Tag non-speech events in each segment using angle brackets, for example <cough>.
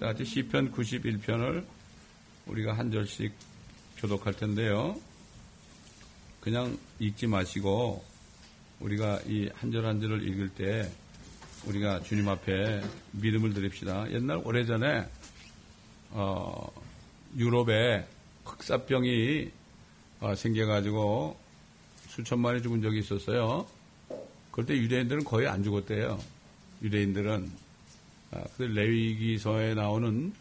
다같이 시편 91편을 우리가 한 절씩 교독할 텐데요. 그냥 읽지 마시고 우리가 이 한 절 한 절을 읽을 때 우리가 주님 앞에 믿음을 드립시다. 옛날 오래전에 어, 유럽에 흑사병이 어, 생겨가지고 수천만이 죽은 적이 있었어요. 그럴 때 유대인들은 거의 안 죽었대요. 유대인들은. 아, 그 레위기서에 나오는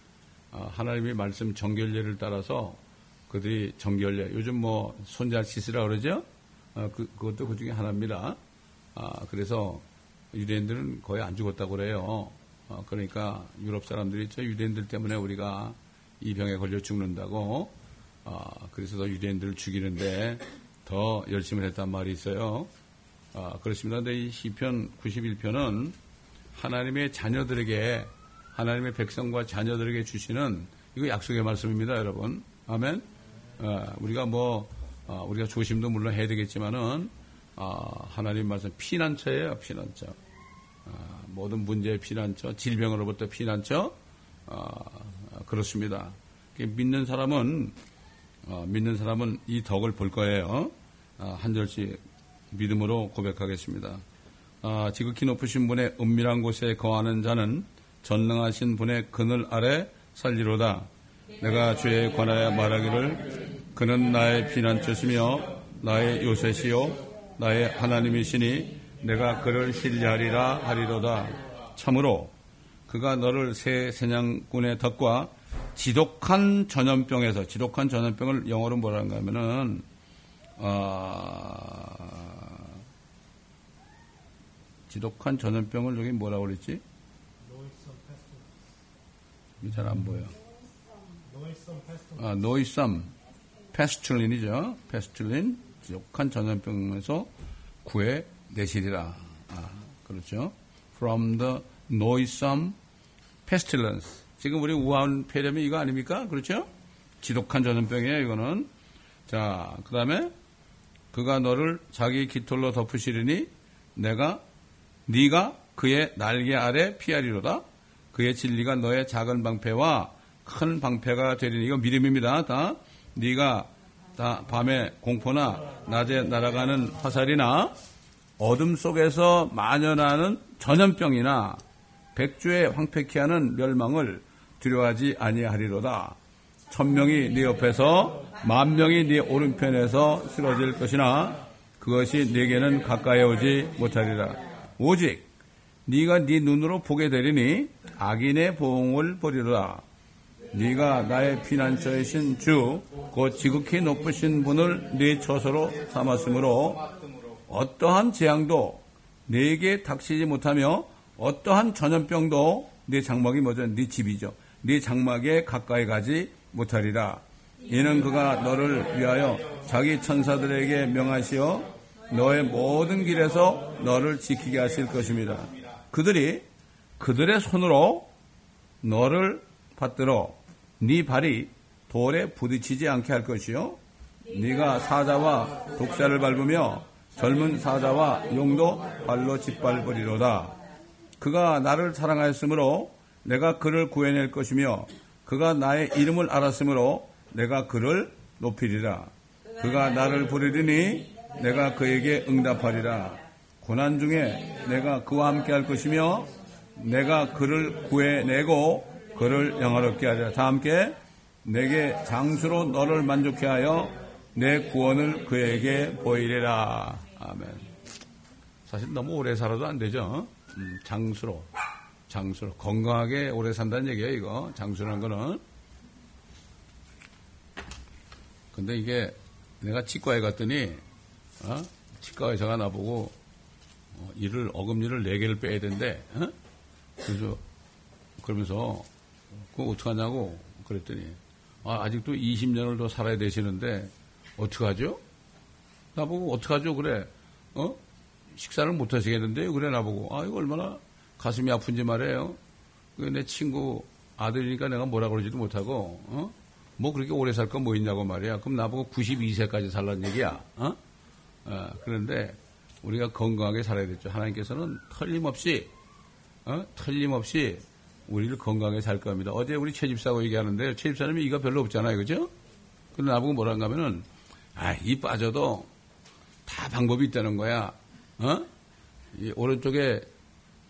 아, 하나님의 말씀 정결례를 따라서 그들이 정결례, 요즘 뭐 손잘 씻으라 그러죠? 아, 그, 그것도 그 중에 하나입니다. 아, 그래서 유대인들은 거의 안 죽었다고 그래요. 아, 그러니까 유럽 사람들이 저 유대인들 때문에 우리가 이 병에 걸려 죽는다고, 아, 그래서 더 유대인들을 죽이는데 더 열심히 했단 말이 있어요. 아, 그렇습니다. 근데 이 시편 91편은 하나님의 자녀들에게 하나님의 백성과 자녀들에게 주시는 이거 약속의 말씀입니다, 여러분. 아멘. 아, 우리가 뭐 아, 우리가 조심도 물론 해야 되겠지만은 아, 하나님 말씀 피난처예요, 피난처. 아, 모든 문제의 피난처, 질병으로부터 피난처. 아, 그렇습니다. 믿는 사람은 어, 믿는 사람은 이 덕을 볼 거예요. 아, 한 절씩 믿음으로 고백하겠습니다. 아, 지극히 높으신 분의 은밀한 곳에 거하는 자는 전능하신 분의 그늘 아래 살리로다. 내가 주에 관하여 말하기를 그는 나의 피난처시며 나의 요새시요 나의 하나님이시니 내가 그를 신뢰하리라 하리로다. 참으로 그가 너를 새 사냥꾼의 덕과 지독한 전염병에서 지독한 전염병을 영어로 뭐라는가 하면은 아, 지독한 전염병을 여기 뭐라고 그랬지? 잘안 보여. 아, 노이썸 페스툴린이죠. 페스툴린 지독한 전염병에서 구해 내시리라. 아, 그렇죠. From the noisome pestilence. 지금 우리 우한 폐렴이 이거 아닙니까? 그렇죠? 지독한 전염병이에요, 이거는. 자, 그 다음에 그가 너를 자기 깃털로 덮으시리니 내가 네가 그의 날개 아래 피하리로다. 그의 진리가 너의 작은 방패와 큰 방패가 되리니 이거 믿음입니다. 다 네가 다 밤에 공포나 낮에 날아가는 화살이나 어둠 속에서 만연하는 전염병이나 백주의 황폐케 하는 멸망을 두려워하지 아니하리로다. 천명이 네 옆에서 만 명이 네 오른편에서 쓰러질 것이나 그것이 네게는 가까이 오지 못하리라. 오직 네가 네 눈으로 보게 되리니 악인의 보응을 보리라. 네가 나의 피난처이신 주, 곧 지극히 높으신 분을 네 처소로 삼았으므로 어떠한 재앙도 네게 닥치지 못하며 어떠한 전염병도 네 장막이 뭐죠? 네 집이죠. 네 장막에 가까이 가지 못하리라. 이는 그가 너를 위하여 자기 천사들에게 명하시어 너의 모든 길에서 너를 지키게 하실 것입니다. 그들이 그들의 손으로 너를 받들어 네 발이 돌에 부딪히지 않게 할 것이요. 네가 사자와 독사를 밟으며 젊은 사자와 용도 발로 짓밟으리로다. 그가 나를 사랑하였으므로 내가 그를 구해낼 것이며 그가 나의 이름을 알았으므로 내가 그를 높이리라. 그가 나를 부르리니 내가 그에게 응답하리라. 고난 중에 내가 그와 함께 할 것이며 내가 그를 구해내고 그를 영화롭게 하리라. 다 함께 내게 장수로 너를 만족해 하여 내 구원을 그에게 보이리라. 아멘. 사실 너무 오래 살아도 안 되죠. 음, 장수로. 장수로. 건강하게 오래 산다는 얘기예요, 이거. 장수라는 거는. 근데 이게 내가 치과에 갔더니, 어? 치과 의사가 나보고, 어, 일을, 어금니를 4개를 빼야 된대. 어? 그래서, 그러면서, 그거 어떡하냐고 그랬더니, 아, 아직도 20년을 더 살아야 되시는데, 어떡하죠? 나보고 어떡하죠? 그래. 어? 식사를 못 하시겠는데요? 그래, 나보고. 아, 이거 얼마나 가슴이 아픈지 말이에요. 내 친구 아들이니까 내가 뭐라 그러지도 못하고, 어? 뭐 그렇게 오래 살 건 뭐 있냐고 말이야. 그럼 나보고 92세까지 살란 얘기야. 어? 어? 그런데 우리가 건강하게 살아야 되죠. 하나님께서는 틀림없이, 어? 틀림없이 우리를 건강하게 살 겁니다. 어제 우리 최집사하고 얘기하는데 최집사님이 이가 별로 없잖아요. 그죠? 근데 나보고 뭐라 하면은 아, 이 빠져도 다 방법이 있다는 거야. 어? 이 오른쪽에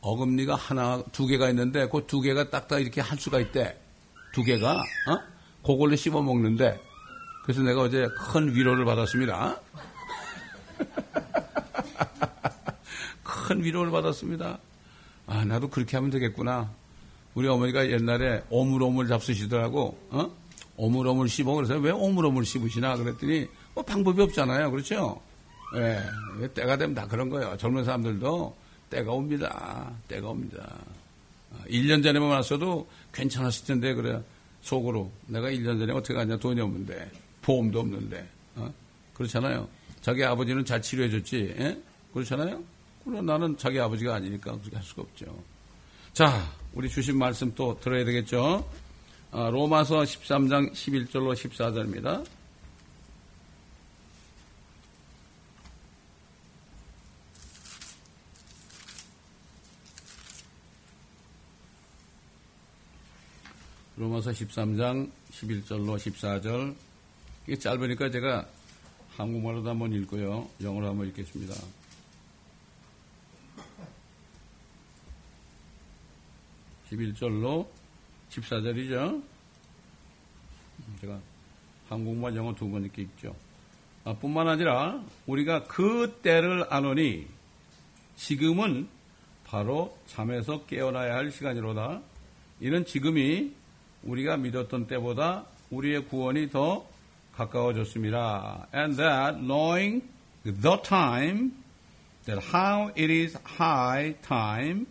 어금니가 하나, 두 개가 있는데 그 두 개가 딱딱 이렇게 할 수가 있대. 두 개가, 어? 그걸로 씹어 먹는데. 그래서 내가 어제 큰 위로를 받았습니다. <laughs> 큰 위로를 받았습니다. 아, 나도 그렇게 하면 되겠구나. 우리 어머니가 옛날에 오물오물 잡수시더라고, 어? 오물오물 씹어. 그래서 왜 오물오물 씹으시나? 그랬더니, 뭐 방법이 없잖아요. 그렇죠? 예, 때가 되면 다 그런 거예요. 젊은 사람들도 때가 옵니다. 때가 옵니다. 1년 아, 전에만 왔어도 괜찮았을 텐데, 그래. 속으로. 내가 1년 전에 어떻게 하냐. 돈이 없는데. 보험도 없는데. 어? 그렇잖아요. 자기 아버지는 잘 치료해줬지. 예? 그렇잖아요? 물론 나는 자기 아버지가 아니니까 그렇게 할 수가 없죠. 자, 우리 주신 말씀 또 들어야 되겠죠? 아, 로마서 13장 11절로 14절입니다. 로마서 13장 11절로 14절. 이게 짧으니까 제가 한국말로도 한번 읽고요. 영어로 한번 읽겠습니다. 11절로 14절이죠. 제가 한국말 영어 두 번 이렇게 읽죠. 아, 뿐만 아니라 우리가 그 때를 아노니 지금은 바로 잠에서 깨어나야 할 시간이로다. 이는 지금이 우리가 믿었던 때보다 우리의 구원이 더 가까워졌습니다. And that knowing the time, that how it is high time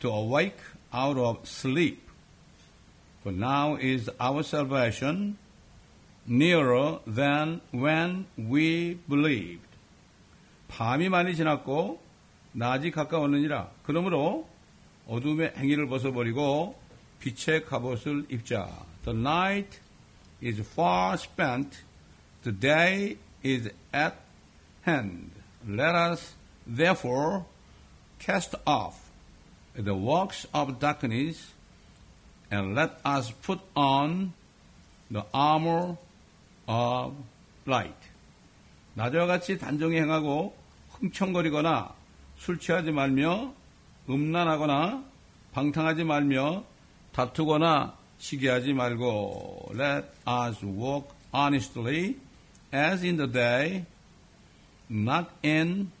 to awake out of sleep. For now is our salvation nearer than when we believed. 밤이 많이 지났고 낮이 가까웠느니라. 그러므로 어둠의 행위를 벗어버리고 빛의 갑옷을 입자. The night is far spent, the day is at hand. Let us therefore cast off the works of darkness and let us put on the armor of light. 낮과 같이 단정히 행하고 흥청거리거나 술 취하지 말며 음란하거나 방탕하지 말며 다투거나 시기하지 말고 let us walk honestly as in the day, not in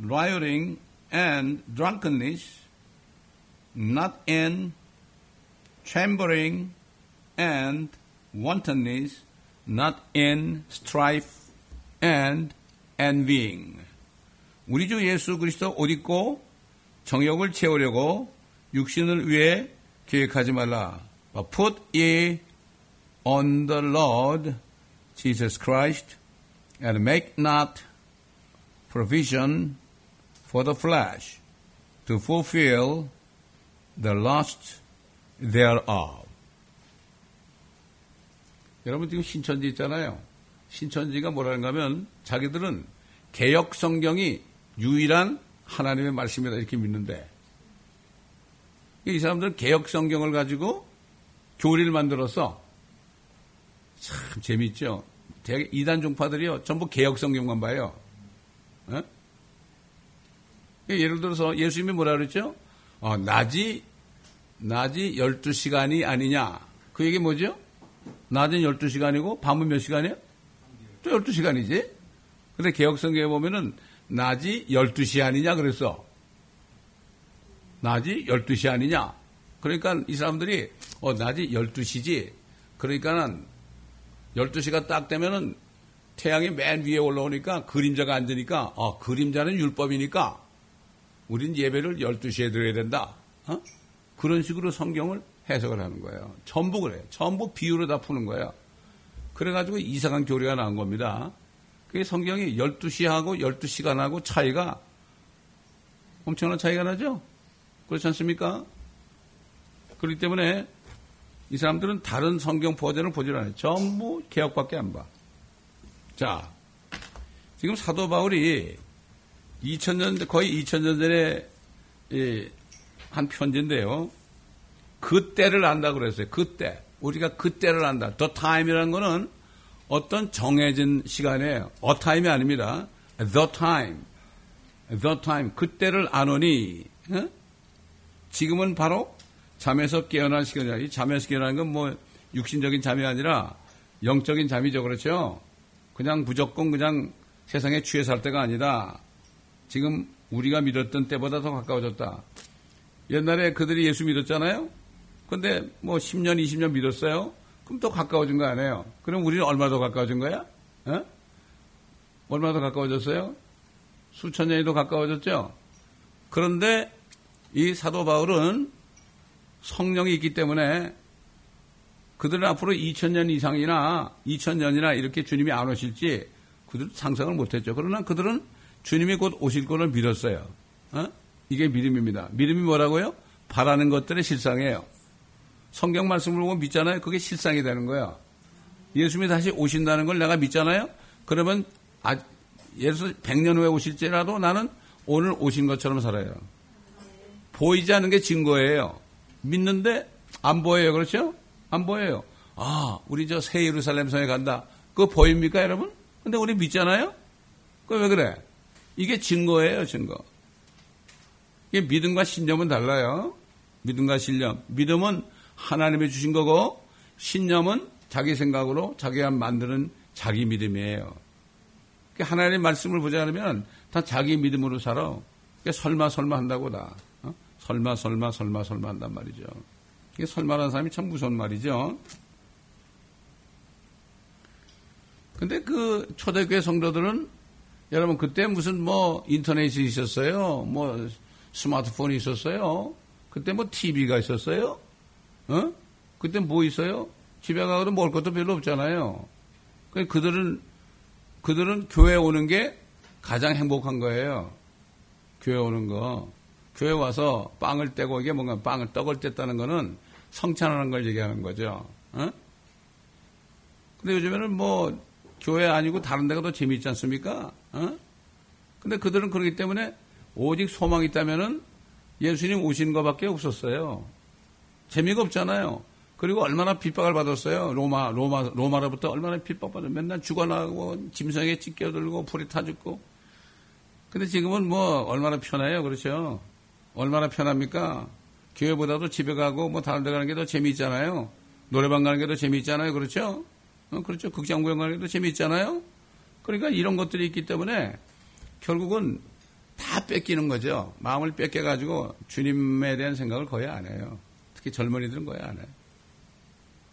rioting and drunkenness, not in chambering and wantonness, not in strife and envying. 우리 주 예수 그리스도 옷 입고 정욕을 채우려고 육신을 위해 계획하지 말라. But put ye on the Lord Jesus Christ and make not provision for the flesh to fulfill the lust thereof. 여러분 지금 신천지 있잖아요. 신천지가 뭐라는가 하면 자기들은 개혁 성경이 유일한 하나님의 말씀이다 이렇게 믿는데 이 사람들은 개혁 성경을 가지고 교리를 만들어서 참. 대개 이단 종파들이요 전부 개혁 성경만 봐요. 어? 예를 들어서 예수님이 뭐라 그랬죠? 어, 낮이 낮이 12시간이 아니냐. 그 얘기 뭐죠? 낮은 12시간이고 밤은 몇 시간이에요? 또 12시간이지. 근데 개혁 성경에 보면은 낮이 12시 아니냐 그랬어. 낮이 12시 아니냐? 그러니까 이 사람들이 어, 낮이 12시지. 그러니까는 12시가 딱 되면은 태양이 맨 위에 올라오니까 그림자가 앉으니까 어, 그림자는 율법이니까 우린 예배를 12시에 드려야 된다. 어? 그런 식으로 성경을 해석을 하는 거예요. 전부 그래요. 전부 비유로 다 푸는 거예요. 그래가지고 이상한 교리가 나온 겁니다. 그게 성경이 12시하고 12시간하고 차이가 엄청난 차이가 나죠? 그렇지 않습니까? 그렇기 때문에 이 사람들은 다른 성경 버전을 보질 않아요. 전부 개혁밖에 안 봐. 자, 지금 사도 바울이 2000년, 거의 2000년 전에 한 편지인데요. 그때를 안다 그랬어요. 그때. 우리가 그때를 안다. The time이라는 거는 어떤 정해진 시간이에요. a time이 아닙니다. The time. The time. 그때를. 어? 지금은 바로 잠에서 깨어난 시간이야. 이 잠에서 깨어나는 건뭐 육신적인 잠이 아니라 영적인 잠이죠. 그렇죠? 그냥 무조건 그냥 세상에 취해 살 때가 아니다. 지금 우리가 믿었던 때보다 더 가까워졌다. 옛날에 그들이 예수 믿었잖아요? 근데 뭐 10년, 20년 믿었어요? 그럼 또 가까워진 거 아니에요? 그럼 우리는 얼마 더 가까워진 거야? 어? 얼마 더 가까워졌어요? 수천 년이 더 가까워졌죠? 그런데 이 사도 바울은 성령이 있기 때문에 그들은 앞으로 2000년 이상이나 2000년이나 이렇게 주님이 안 오실지 그들은 상상을 못했죠. 그러나 그들은 주님이 곧 오실 것을 믿었어요. 어? 이게 믿음입니다. 믿음이 뭐라고요? 바라는 것들의 실상이에요. 성경 말씀을 보고 믿잖아요. 그게 실상이 되는 거예요. 예수님이 다시 오신다는 걸 내가 믿잖아요. 그러면 아, 들어서 100년 후에 오실지라도 나는 오늘 오신 것처럼 살아요. 보이지 않는 게 증거예요. 믿는데 안 보여요. 그렇죠? 안 보여요. 아, 우리 저 새 예루살렘 성에 간다. 그거 보입니까, 여러분? 근데 우리 믿잖아요? 그 왜 그래? 이게 증거예요, 증거. 이게 믿음과 신념은 달라요. 믿음과 신념. 믿음은 하나님이 주신 거고, 신념은 자기 생각으로 자기가 만드는 자기 믿음이에요. 하나님의 말씀을 보자 그러면 다 자기 믿음으로 살아. 설마 설마 한다고 다. 어? 설마 설마 설마 설마 한단 말이죠. 이게 설마라는 사람이 참 무서운 말이죠. 근데 그 초대교회 성도들은 여러분 그때 무슨 뭐 인터넷이 있었어요? 뭐 스마트폰이 있었어요? 그때 뭐 TV가 있었어요? 어? 그때 뭐 있어요? 집에 가도 먹을 것도 별로 없잖아요. 그들은 그들은 교회 오는 게 가장 행복한 거예요. 교회 오는 거. 교회 와서 빵을 떼고 이게 뭔가 빵을 떡을 뗐다는 거는 성찬하는 걸 얘기하는 거죠. 어? 근데 요즘에는 뭐 교회 아니고 다른 데가 더 재미있지 않습니까? 어? 근데 그들은 그러기 때문에 오직 소망이 있다면은 예수님 오신 것밖에 없었어요. 재미가 없잖아요. 그리고 얼마나 핍박을 받았어요. 로마, 로마, 로마로부터 얼마나 핍박받았어요. 맨날 죽어나가고 짐승에 찢겨들고 불이 타 죽고. 근데 지금은 뭐 얼마나 편해요. 그렇죠? 얼마나 편합니까? 교회보다도 집에 가고 뭐 다른 데 가는 게 더 재미있잖아요. 노래방 가는 게 더 재미있잖아요. 그렇죠? 어, 그렇죠. 극장 구경 가는 게 더 재미있잖아요. 그러니까 이런 것들이 있기 때문에 결국은 다 뺏기는 거죠. 마음을 뺏겨가지고 주님에 대한 생각을 거의 안 해요. 특히 젊은이들은 거의 안 해요.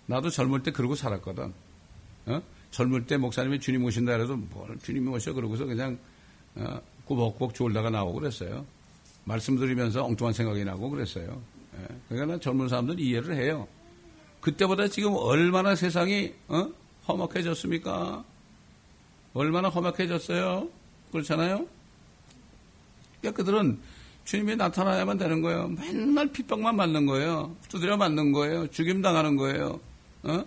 나도 젊을 때 그러고 살았거든. 어? 젊을 때 목사님이 주님 오신다 그래도 뭘 주님이 오셔 그러고서 그냥 어, 꾸벅꾸벅 졸다가 나오고 그랬어요. 말씀 드리면서 엉뚱한 생각이 나고 그랬어요. 예. 그러니까 난 젊은 사람들 이해를 해요. 그때보다 지금 얼마나 세상이 어? 험악해졌습니까? 얼마나 험악해졌어요? 그렇잖아요? 그러니까 그들은 주님이 나타나야만 되는 거예요. 맨날 핍박만 맞는 거예요. 두드려 맞는 거예요. 죽임 당하는 거예요. 어?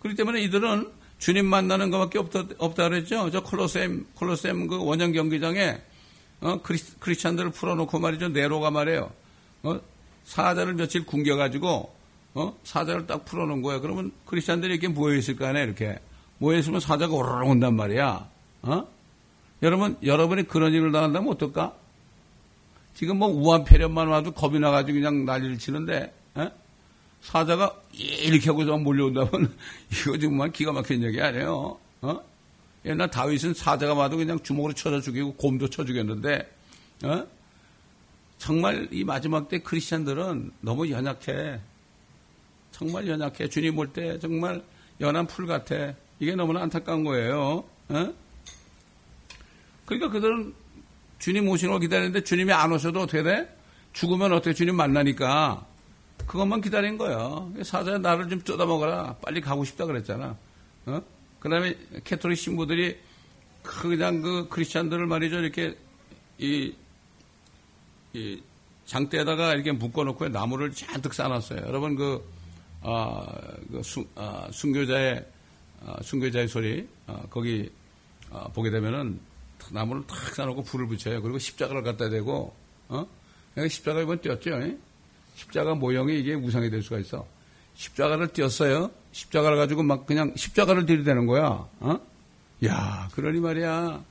그렇기 때문에 이들은 주님 만나는 것밖에 없다, 없다 그랬죠. 저 콜로셈, 콜로셈 그 원형 경기장에 어, 크리, 크리스찬들을 풀어놓고 말이죠. 네로가 말해요. 어, 사자를 며칠 굶겨가지고, 어, 사자를 딱 풀어놓은 거예요. 그러면 크리스찬들이 이렇게 모여있을 거 아니에요. 이렇게. 모여있으면 사자가 오르르 온단 말이야. 어? 여러분, 여러분이 그런 일을 당한다면 어떨까? 지금 뭐 우한폐렴만 와도 겁이 나가지고 그냥 난리를 치는데, 어? 사자가 이렇게 하고서 몰려온다면 <laughs> 이거 정말 기가 막힌 얘기 아니에요. 어? 옛날 다윗은 사자가 와도 그냥 주먹으로 쳐서 죽이고 곰도 쳐 죽였는데 어? 정말 이 마지막 때 크리스천들은 너무 연약해. 정말 연약해. 주님 올때 정말 연한 풀 같아. 이게 너무나 안타까운 거예요. 어? 그러니까 그들은 주님 오시는 걸 기다리는데 주님이 안 오셔도 어떻게 돼? 죽으면 어떻게 주님 만나니까 그것만 기다린 거예요. 사자야 나를 좀 뜯어먹어라. 빨리 가고 싶다 그랬잖아. 어? 그 다음에 캐톨릭 신부들이 그냥 그 크리스찬들을 말이죠. 이렇게 이, 이 장대에다가 이렇게 묶어놓고 나무를 잔뜩 쌓아놨어요. 여러분 그, 아, 그 수, 아, 순교자의, 아, 순교자의 소리, 아, 거기, 아, 보게 되면은 나무를 탁 쌓아놓고 불을 붙여요. 그리고 십자가를 갖다 대고, 어? 십자가 이번 띄었죠. 십자가 모형이 이게 우상이 될 수가 있어. 십자가를 띄었어요. 십자가를 가지고 막 그냥 십자가를 들이대는 거야. 어? 야, 그러니 말이야.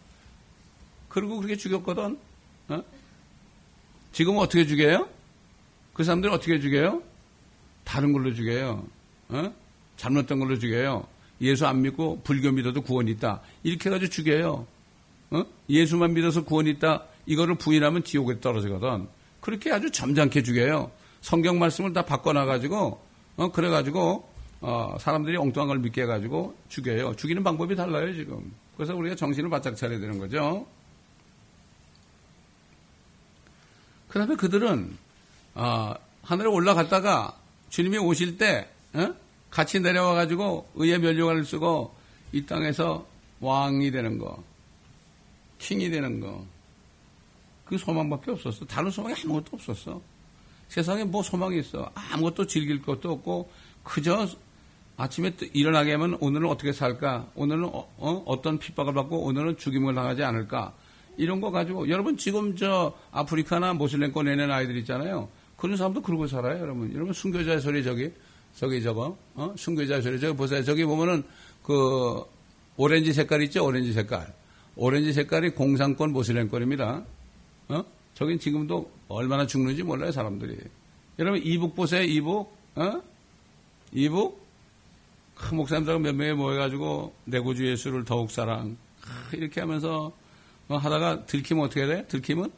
그리고 그렇게 죽였거든. 어? 지금 어떻게 죽여요? 그 사람들은 어떻게 죽여요? 다른 걸로 죽여요. 어? 잘못된 걸로 죽여요. 예수 안 믿고 불교 믿어도 구원이 있다. 이렇게 해가지고 죽여요. 어? 예수만 믿어서 구원이 있다. 이거를 부인하면 지옥에 떨어지거든. 그렇게 아주 점잖게 죽여요. 성경 말씀을 다 바꿔놔가지고, 어, 그래가지고, 어, 사람들이 엉뚱한 걸 믿게 해가지고 죽여요. 죽이는 방법이 달라요, 지금. 그래서 우리가 정신을 바짝 차려야 되는 거죠. 그 다음에 그들은, 어, 하늘에 올라갔다가 주님이 오실 때, 어? 같이 내려와가지고 의의 면류관을 쓰고 이 땅에서 왕이 되는 거, 킹이 되는 거. 그 소망밖에 없었어. 다른 소망이 아무것도 없었어. 세상에 뭐 소망이 있어. 아무것도 즐길 것도 없고, 그저 아침에 일어나게 하면 오늘은 어떻게 살까? 오늘은 어, 떤 핍박을 받고 오늘은 죽임을 당하지 않을까? 이런 거 가지고, 여러분 지금 저 아프리카나 모슬렘권 내는 아이들 있잖아요. 그런 사람도 그러고 살아요, 여러분. 여러분 순교자 소리 저기, 저기 저거, 어? 순교자 소리 저기 보세요. 저기 보면은 그 오렌지 색깔 있죠? 오렌지 색깔. 오렌지 색깔이 공산권 모슬렘권입니다. 어? 저긴 지금도 얼마나 죽는지 몰라요, 사람들이. 여러분, 이북 보세요, 이북. 어? 이북? 큰 목사님들 몇 명이 모여가지고 내구주 예수를 더욱 사랑. 이렇게 하면서 뭐 하다가 들키면 어떻게 돼? 들키면?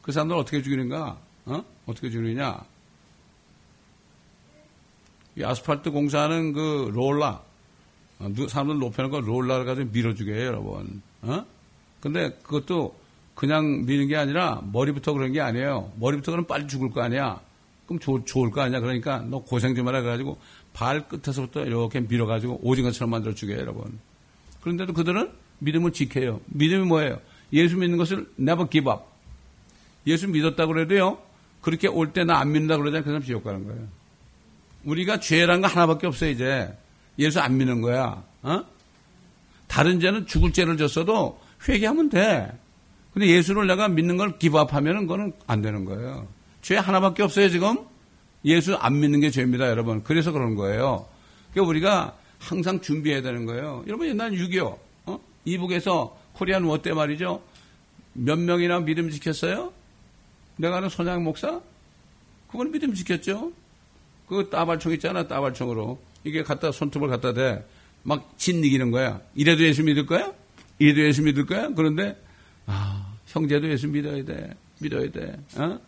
그 사람들 어떻게 죽이는가? 어? 어떻게 죽이느냐? 이 아스팔트 공사하는 그 롤라. 어, 사람들 높여놓고 롤라를 가지고 밀어주게 해요, 여러분. 어? 근데 그것도 그냥 미는 게 아니라 머리부터 그런 게 아니에요. 머리부터 그럼 빨리 죽을 거 아니야. 그럼 좋, 좋을 거 아니야. 그러니까 너 고생 좀 해라. 그래가지고 발끝에서부터 이렇게 밀어가지고 오징어처럼 만들어 주게 여러분. 그런데도 그들은 믿음을 지켜요. 믿음이 뭐예요? 예수 믿는 것을 never give up. 예수 믿었다고 그래도요. 그렇게 올 때 나 안 믿는다 그러잖아요. 그 사람 지옥 가는 거예요. 우리가 죄란 거 하나밖에 없어요, 이제. 예수 안 믿는 거야. 어? 다른 죄는 죽을 죄를 졌어도 회개하면 돼. 근데 예수를 내가 믿는 걸 기밥하면은 그거는 안 되는 거예요. 죄 하나밖에 없어요, 지금. 예수 안 믿는 게 죄입니다, 여러분. 그래서 그런 거예요. 그러니까 우리가 항상 준비해야 되는 거예요. 여러분 옛날 6.25, 어? 이북에서 코리안 워때 말이죠. 몇 명이나 믿음 지켰어요? 내가 아는 손양 목사? 그건 믿음 지켰죠? 그 따발총 있잖아, 따발총으로. 이게 갖다, 손톱을 갖다 대. 막 진이기는 거야. 이래도 예수 믿을 거야? 이래도 예수 믿을 거야? 그런데 아, 형제도 예수 믿어야 돼. 믿어야 돼. 어?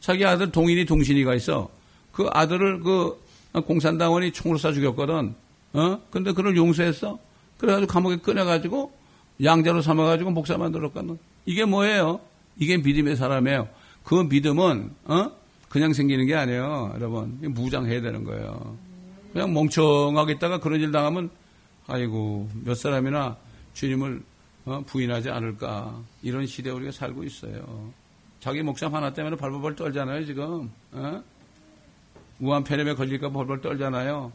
자기 아들 동인이 동신이가 있어. 그 아들을 그 공산당원이 총으로 쏴 죽였거든. 어? 근데 그걸 용서했어. 그래가지고 감옥에 꺼내가지고 양자로 삼아가지고 목사 만들었거든. 이게 뭐예요? 이게 믿음의 사람이에요. 그 믿음은, 어? 그냥 생기는 게 아니에요. 여러분. 무장해야 되는 거예요. 그냥 멍청하게 있다가 그런 일 당하면, 아이고, 몇 사람이나 주님을 어, 부인하지 않을까 이런 시대에 우리가 살고 있어요. 자기 목숨 하나 때문에 벌벌 떨잖아요 지금. 어? 우한 폐렴에 걸릴까 벌벌 떨잖아요.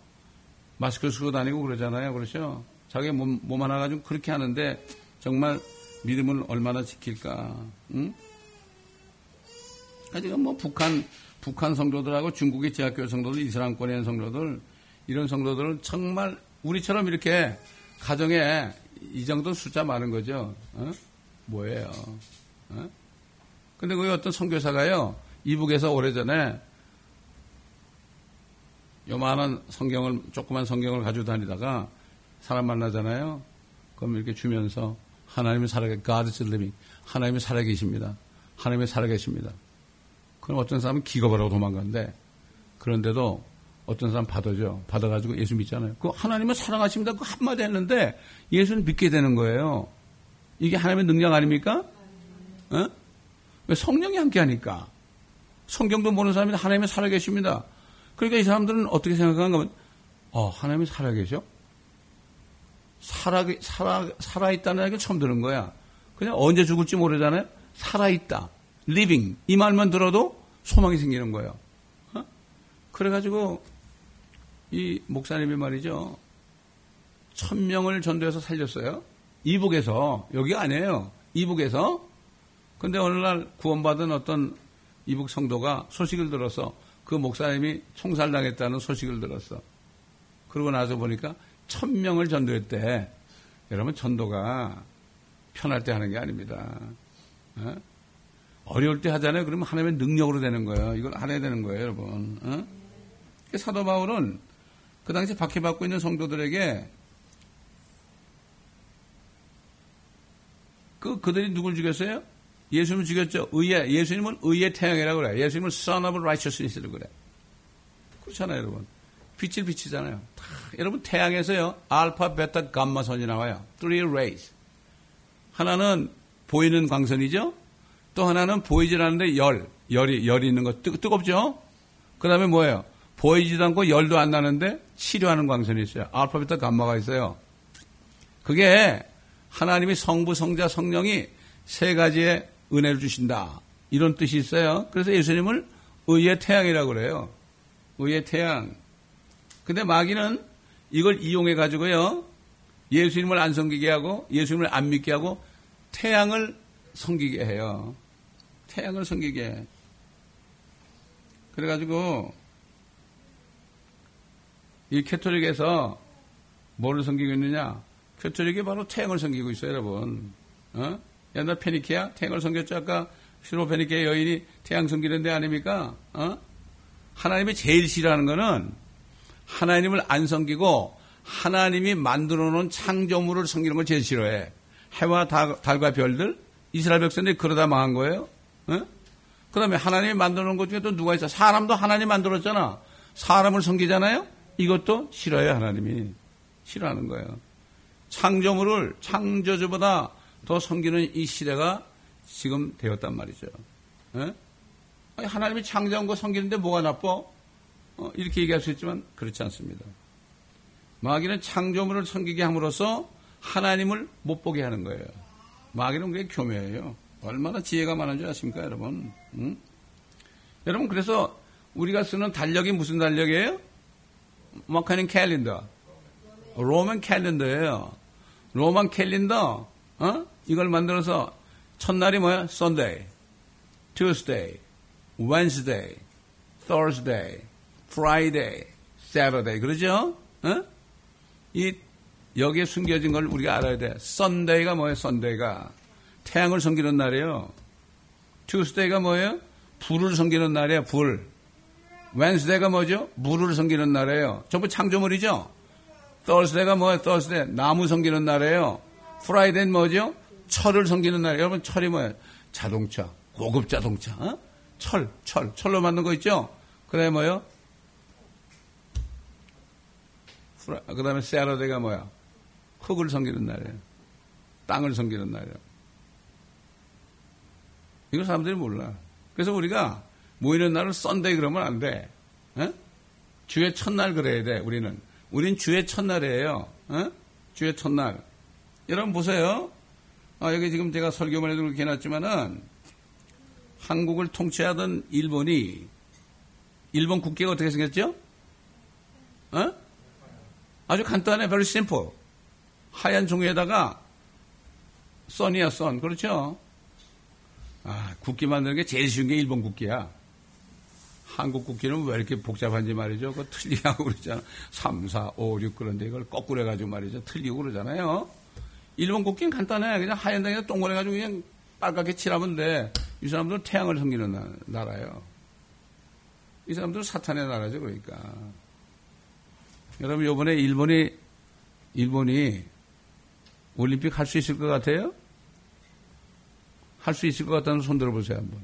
마스크 쓰고 다니고 그러잖아요. 그렇죠? 자기 몸, 몸 하나 가지고 그렇게 하는데 정말 믿음을 얼마나 지킬까. 응? 지금 뭐 북한 북한 성도들하고 중국의 제학교 성도들, 이슬람권에 있는 성도들 이런 성도들은 정말 우리처럼 이렇게 가정에 이 정도 숫자 많은 거죠. 어? 뭐예요? 어? 근데 거기 어떤 선교사가요, 이북에서 오래전에 요만한 성경을, 조그만 성경을 가지고 다니다가 사람 만나잖아요. 그럼 이렇게 주면서 하나님이 살아계, God is living. 하나님이 살아계십니다. 하나님이 살아계십니다. 그럼 어떤 사람은 기겁을 하고 도망가는데 그런데도 어떤 사람 받아죠. 받아가지고 예수 믿잖아요. 그 하나님은 사랑하십니다. 그 한마디 했는데 예수는 믿게 되는 거예요. 이게 하나님의 능력 아닙니까? 어? 왜 성령이 함께 하니까. 성경도 모르는 사람이 하나님이 살아계십니다. 그러니까 이 사람들은 어떻게 생각하는가 하면, 어, 하나님이 살아계셔? 살아, 살아, 살아있다는 얘기를 처음 들은 거야. 그냥 언제 죽을지 모르잖아요? 살아있다. living. 이 말만 들어도 소망이 생기는 거예요. 어? 그래가지고 이 목사님이 말이죠. 천 명을 전도해서 살렸어요. 이북에서, 여기 아니에요. 이북에서. 근데 어느 날 구원받은 어떤 이북 성도가 소식을 들어서 그 목사님이 총살당했다는 소식을 들었어. 그러고 나서 보니까 천 명을 전도했대. 여러분 전도가 편할 때 하는 게 아닙니다. 어? 어려울 때 하잖아요. 그러면 하나님의 능력으로 되는 거예요. 이걸 알아야 되는 거예요, 여러분. 어? 사도 바울은 그 당시 박해받고 있는 성도들에게 그, 그들이 누굴 죽였어요? 예수님을 죽였죠. 의의, 예수님은 의의 태양이라고 그래. 예수님은 son of righteousness라고 그래. 그렇잖아요, 여러분. 빛을 비치잖아요. 다, 여러분, 태양에서요, 알파, 베타, 감마 선이 나와요. Three rays. 하나는 보이는 광선이죠? 또 하나는 보이질 않는데 열, 열이, 열이 있는 거 뜨, 뜨겁죠? 그 다음에 뭐예요? 보이지도 않고 열도 안 나는데 치료하는 광선이 있어요. 알파, 베타, 감마가 있어요. 그게 하나님이 성부, 성자, 성령이 세 가지의 은혜를 주신다. 이런 뜻이 있어요. 그래서 예수님을 의의 태양이라고 그래요. 의의 태양. 근데 마귀는 이걸 이용해 가지고요. 예수님을 안 섬기게 하고 예수님을 안 믿게 하고 태양을 섬기게 해요. 태양을 섬기게 해. 그래 가지고 이 캐톨릭에서 뭐를 섬기고 있느냐? 캐톨릭이 바로 태양을 섬기고 있어요, 여러분. 어? 옛날 페니키아 태양을 섬겼죠. 아까 시로페니키아 여인이 태양 섬기는 데 아닙니까? 어? 하나님이 제일 싫어하는 거는 하나님을 안 섬기고 하나님이 만들어 놓은 창조물을 섬기는 걸 제일 싫어해. 해와 달 과 별들 이스라엘 백성들이 그러다 망한 거예요. 어? 그 다음에 하나님이 만들어 놓은 것 중에 또 누가 있어? 사람도 하나님 만들었잖아. 사람을 섬기잖아요? 이것도 싫어요, 하나님이. 싫어하는 거예요. 창조물을 창조주보다 더 섬기는 이 시대가 지금 되었단 말이죠. 에? 아니, 하나님이 창조한 거 섬기는데 뭐가 나빠? 어, 이렇게 얘기할 수 있지만 그렇지 않습니다. 마귀는 창조물을 섬기게 함으로써 하나님을 못 보게 하는 거예요. 마귀는 그게 교묘해요. 얼마나 지혜가 많은 줄 아십니까, 여러분? 응? 여러분, 그래서 우리가 쓰는 달력이 무슨 달력이에요? 마카닌 캘린더. 로맨 캘린더예요. 로만 캘린더, 어? 이걸 만들어서 첫날이 뭐야? Sunday, Tuesday, Wednesday, Thursday, Friday, Saturday. 그러죠? 어? 이 여기에 숨겨진 걸 우리가 알아야 돼. Sunday가 뭐예요? Sunday가 태양을 섬기는 날이에요. Tuesday가 뭐예요? 불을 섬기는 날이에요. 불. Wednesday가 뭐죠? 물을 섬기는 날이에요. 전부 창조물이죠? Thursday가 뭐예요? Thursday. 나무 섬기는 날이에요. Friday는 뭐죠? 철을 섬기는 날. 여러분, 철이 뭐예요? 자동차. 고급 자동차. 어? 철, 철. 철로 만든 거 있죠? 그 다음에 뭐요? 그 다음에 세러데가 뭐야? 흙을 섬기는 날이에요. 땅을 섬기는 날이에요. 이거 사람들이 몰라. 그래서 우리가 모이는 날을 Sunday 그러면 안 돼. 어? 주의 첫날 그래야 돼, 우리는. 우린 주의 첫날이에요. 어? 주의 첫날. 여러분 보세요. 아, 여기 지금 제가 설교만 해도 그렇게 해놨지만은 한국을 통치하던 일본이 일본 국기가 어떻게 생겼죠? 어? 아주 간단해, very simple. 하얀 종이에다가 선이야, 선. 그렇죠? 아, 국기 만드는 게 제일 쉬운 게 일본 국기야. 한국 국기는 왜 이렇게 복잡한지 말이죠. 그거 틀리게 하고 그러잖아. 3, 4, 5, 6 그런데 이걸 거꾸로 해가지고 말이죠. 틀리고 그러잖아요. 일본 국기는 간단해. 그냥 하얀 땅에 동그래 가지고 그냥 빨갛게 칠하면 돼. 이 사람들은 태양을 섬기는 나라예요. 이 사람들은 사탄의 나라죠. 그러니까. 여러분, 요번에 일본이, 일본이 올림픽 할 수 있을 것 같아요? 할 수 있을 것 같다는 손 들어보세요, 한번.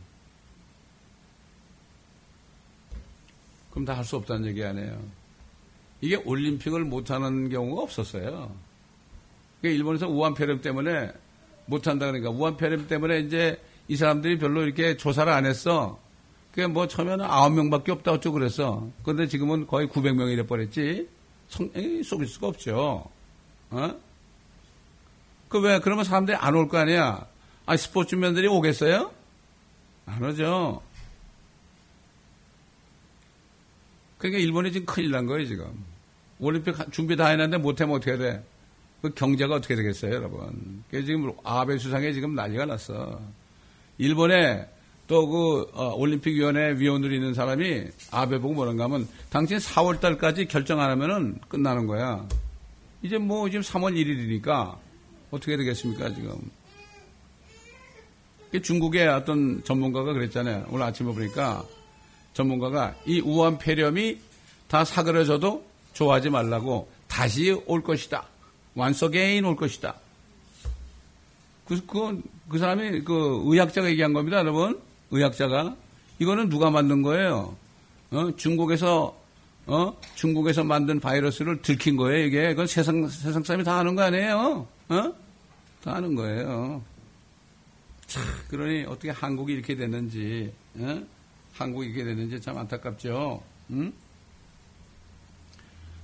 그럼 다 할 수 없다는 얘기 아니에요. 이게 올림픽을 못하는 경우가 없었어요. 일본에서 우한폐렴 때문에 못한다 그러니까 우한폐렴 때문에 이제 이 사람들이 별로 이렇게 조사를 안 했어. 그게 뭐 처음에는 아홉 명밖에 없다 어쩌고 그랬어. 그런데 지금은 거의 900명이 돼버렸지. 성, 에이, 속일 수가 없죠. 어? 그 왜, 그러면 사람들이 안 올 거 아니야? 아, 스포츠맨들이 오겠어요? 안 오죠. 그러니까 일본이 지금 큰일 난 거예요, 지금. 올림픽 준비 다 해놨는데 못하면 어떻게 돼? 그 경제가 어떻게 되겠어요, 여러분? 그 지금 아베 수상에 지금 난리가 났어. 일본에 또그 어, 올림픽위원회 위원으로 있는 사람이 아베 보고 뭐런가 하면 당신 4월 달까지 결정 안 하면은 끝나는 거야. 이제 뭐 지금 3월 1일이니까 어떻게 되겠습니까 지금. 중국의 어떤 전문가가 그랬잖아요. 오늘 아침에 보니까 전문가가 이 우한 폐렴이 다 사그러져도 좋아하지 말라고 다시 올 것이다. 완소 개인 올 것이다. 그, 그, 그 사람이 그 의학자가 얘기한 겁니다, 여러분. 의학자가. 이거는 누가 만든 거예요? 어? 중국에서, 어? 중국에서 만든 바이러스를 들킨 거예요, 이게. 그건 세상, 세상 사람이 다 아는 거 아니에요? 어? 다 아는 거예요. 참, 그러니 어떻게 한국이 이렇게 됐는지, 어? 한국이 이렇게 됐는지 참 안타깝죠. 응?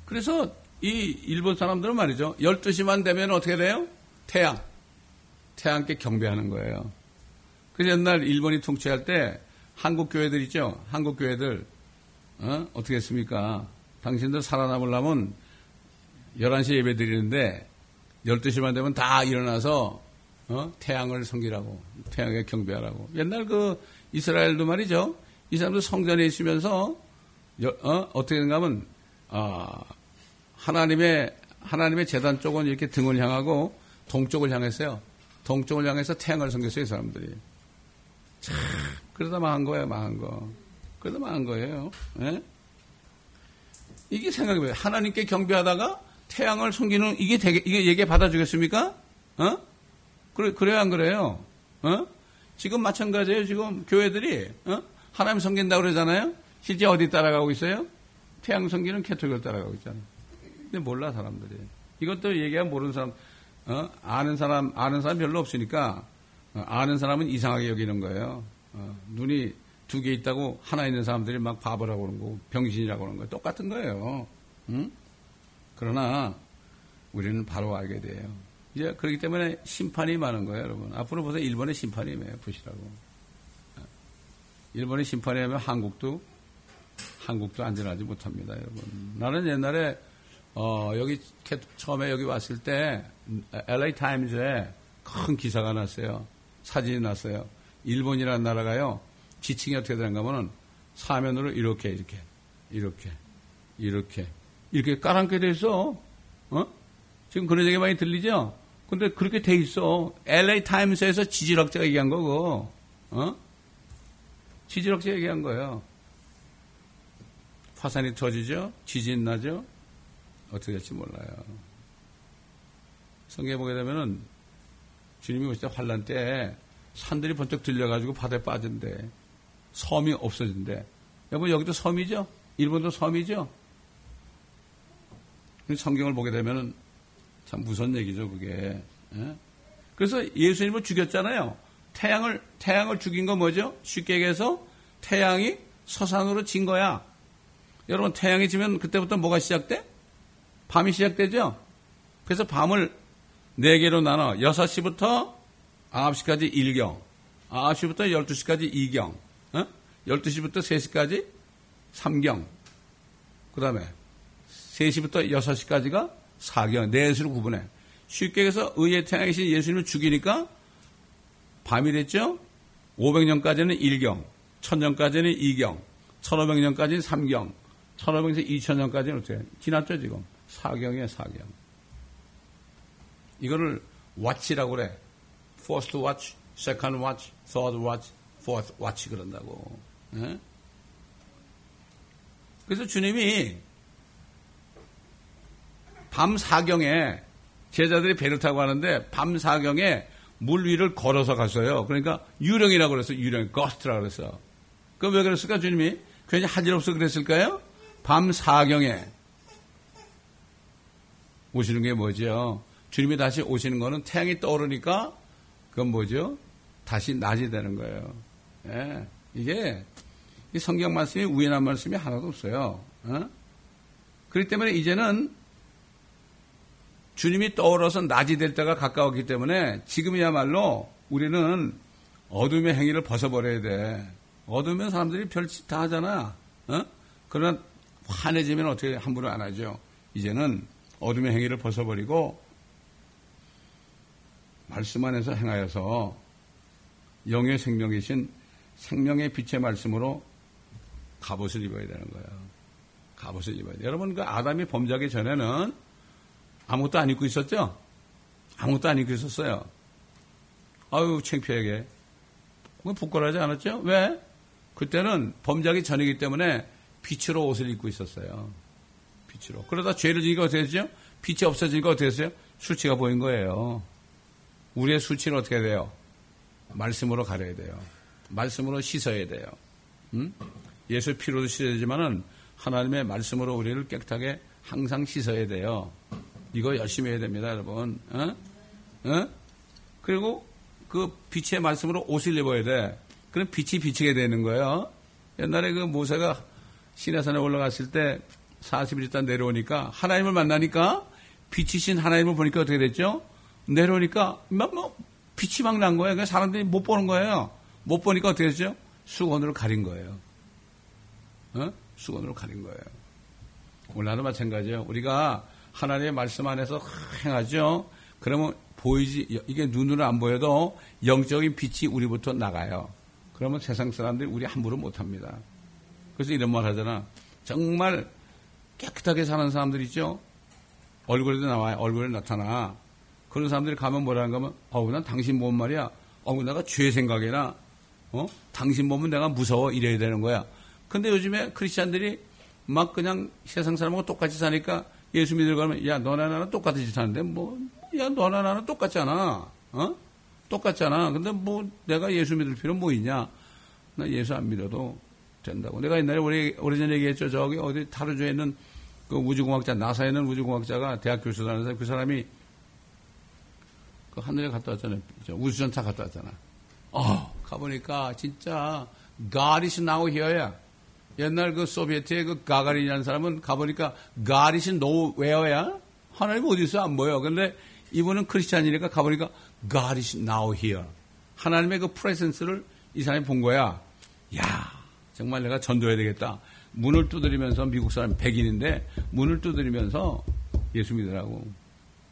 그래서 이 일본 사람들은 말이죠. 12시만 되면 어떻게 돼요? 태양. 태양께 경배하는 거예요. 그래서 옛날 일본이 통치할 때 한국 교회들 있죠? 한국 교회들, 어? 어떻게 했습니까? 당신들 살아남으려면 11시 예배 드리는데 12시만 되면 다 일어나서 어? 태양을 섬기라고, 태양에 경배하라고. 옛날 그 이스라엘도 말이죠. 이 사람들 성전에 있으면서 어? 어떻게 된가 하면 아, 하나님의 하나님의 재단 쪽은 이렇게 등을 향하고 동쪽을 향했어요. 동쪽을 향해서 태양을 섬겼어요, 이 사람들이. 참, 그러다 망한 거예요, 망한 거. 그러다 망한 거예요. 예? 이게 생각해봐요. 하나님께 경배하다가 태양을 섬기는 이게 되게, 이게 얘기 받아주겠습니까? 어? 그래, 그래요, 안 그래요? 어? 지금 마찬가지예요, 지금 교회들이, 어? 하나님 섬긴다고 그러잖아요? 실제 어디 따라가고 있어요? 태양 섬기는 캐톨릭을 따라가고 있잖아요. 근데 몰라, 사람들이. 이것도 얘기하면 모르는 사람, 어? 아는 사람, 아는 사람 별로 없으니까, 어, 아는 사람은 이상하게 여기는 거예요. 어, 눈이 두 개 있다고 하나 있는 사람들이 막 바보라고 그러는 거고, 병신이라고 그러는 거예요. 똑같은 거예요. 응? 그러나, 우리는 바로 알게 돼요. 이제 그렇기 때문에 심판이 많은 거예요, 여러분. 앞으로 보세요. 일본의 심판이 임해요, 보시라고. 어, 일본의 심판이 하면 한국도, 한국도 안전하지 못합니다, 여러분. 나는 옛날에 어, 여기 처음에 여기 왔을 때 LA 타임즈에 큰 기사가 났어요. 사진이 났어요. 일본이라는 나라가요. 지층이 어떻게 되는가 하면은 사면으로 이렇게 이렇게 이렇게 이렇게 이렇게 깔아앉게 돼 있어. 어? 지금 그런 얘기 많이 들리죠? 근데 그렇게 돼 있어. LA 타임스에서 지질학자가 얘기한 거고. 어? 지질학자가 얘기한 거예요. 화산이 터지죠? 지진 나죠? 어떻게 될지 몰라요. 성경에 보게 되면은 주님이 오실 때 환란 때 산들이 번쩍 들려가지고 바다에 빠진대. 섬이 없어진대. 여러분 여기도 섬이죠? 일본도 섬이죠? 성경을 보게 되면은 참 무서운 얘기죠, 그게. 예? 그래서 예수님을 죽였잖아요. 태양을, 태양을 죽인 거 뭐죠? 쉽게 얘기해서 태양이 서산으로 진 거야. 여러분, 태양이 지면 그때부터 뭐가 시작돼? 밤이 시작되죠? 그래서 밤을 4개로 나눠 6시부터 9시까지 1경, 9시부터 12시까지 2경, 어? 12시부터 3시까지 3경, 그 다음에 3시부터 6시까지가 4경, 4수로 구분해. 쉽게 해서 의의 태양이신 예수님을 죽이니까 밤이 됐죠? 500년까지는 1경, 1000년까지는 2경, 1500년까지는 3경, 1500에서 2000년까지는 어떻게 지났죠, 지금? 사경이에요, 사경. 이거를 watch라고 그래. first watch, second watch, third watch, fourth watch 그런다고. 예? 그래서 주님이 밤 사경에 제자들이 배를 타고 가는데 밤 사경에 물 위를 걸어서 갔어요. 그러니까 유령이라고 그랬어요. 유령, 거스트라고 그랬어. 그럼 왜 그랬을까, 주님이? 괜히 하질없어 그랬을까요? 밤 사경에 오시는 게 뭐죠? 주님이 다시 오시는 거는 태양이 떠오르니까 그건 뭐죠? 다시 낮이 되는 거예요. 예, 이게 이 성경 말씀이 우연한 말씀이 하나도 없어요. 어? 그렇기 때문에 이제는 주님이 떠오르서 낮이 될 때가 가까웠기 때문에 지금이야말로 우리는 어둠의 행위를 벗어버려야 돼. 어두면 사람들이 별짓 다 하잖아. 어? 그러나 환해지면 어떻게 함부로 안 하죠. 이제는 어둠의 행위를 벗어버리고 말씀 안에서 행하여서 영의 생명이신 생명의 빛의 말씀으로 갑옷을 입어야 되는 거예요. 갑옷을 입어야 돼요. 여러분, 그 아담이 범죄하기 전에는 아무것도 안 입고 있었죠? 아무것도 안 입고 있었어요. 아유, 창피하게. 부끄러워하지 않았죠? 왜? 그때는 범죄하기 전이기 때문에 빛으로 옷을 입고 있었어요. 빛으로. 그러다 죄를 지니까 어떻게 됐죠? 빛이 없어지니까 어떻게 됐어요? 수치가 보인 거예요. 우리의 수치는 어떻게 돼요? 말씀으로 가려야 돼요. 말씀으로 씻어야 돼요. 음? 예수 피로도 씻어야 되지만은 하나님의 말씀으로 우리를 깨끗하게 항상 씻어야 돼요. 이거 열심히 해야 됩니다, 여러분. 어? 어? 그리고 그 빛의 말씀으로 옷을 입어야 돼. 그럼 빛이 비치게 되는 거예요. 옛날에 그 모세가 시내산에 올라갔을 때 40일 있다 내려오니까 하나님을 만나니까 빛이신 하나님을 보니까 어떻게 됐죠? 내려오니까 막뭐 빛이 막 난 거예요. 그러니까 사람들이 못 보는 거예요. 못 보니까 어떻게 됐죠? 수건으로 가린 거예요. 어? 수건으로 가린 거예요. 오늘도 마찬가지예요. 우리가 하나님의 말씀 안에서 행하죠. 그러면 보이지 이게 눈으로 안 보여도 영적인 빛이 우리부터 나가요. 그러면 세상 사람들이 우리 함부로 못합니다. 그래서 이런 말 하잖아. 정말 깨끗하게 사는 사람들 있죠. 얼굴에도 나와요. 얼굴에 나타나. 그런 사람들이 가면 뭐라는 거면, 어우, 난 당신 보면 말이야. 어우, 내가 죄 생각이나, 어? 당신 보면 내가 무서워. 이래야 되는 거야. 근데 요즘에 크리스찬들이 막 그냥 세상 사람하고 똑같이 사니까 예수 믿으러 가면, 야, 너나 나는 똑같이 사는데, 뭐, 야, 너나 나는 똑같잖아. 어? 똑같잖아. 근데 뭐, 내가 예수 믿을 필요 뭐 있냐? 나 예수 안 믿어도 된다고. 내가 옛날에 오래, 오래전에 얘기했죠. 저기 어디 타르주에 있는 그 우주공학자, 나사에 있는 우주공학자가 대학 교수 다니면서 그 사람이 그 하늘에 갔다 왔잖아요. 우주전차 갔다 왔잖아. 어, 가보니까 진짜 God is now here야. 옛날 그 소비에트의 그 가가린이라는 사람은 가보니까 is nowhere야. 하나님 어디 있어? 안 보여. 근데 이분은 크리스찬이니까 가보니까 God is now here. 하나님의 그 프레센스를 이 사람이 본 거야. 야, 정말 내가 전도해야 되겠다. 문을 두드리면서 미국 사람 백인인데 문을 두드리면서 예수 믿으라고.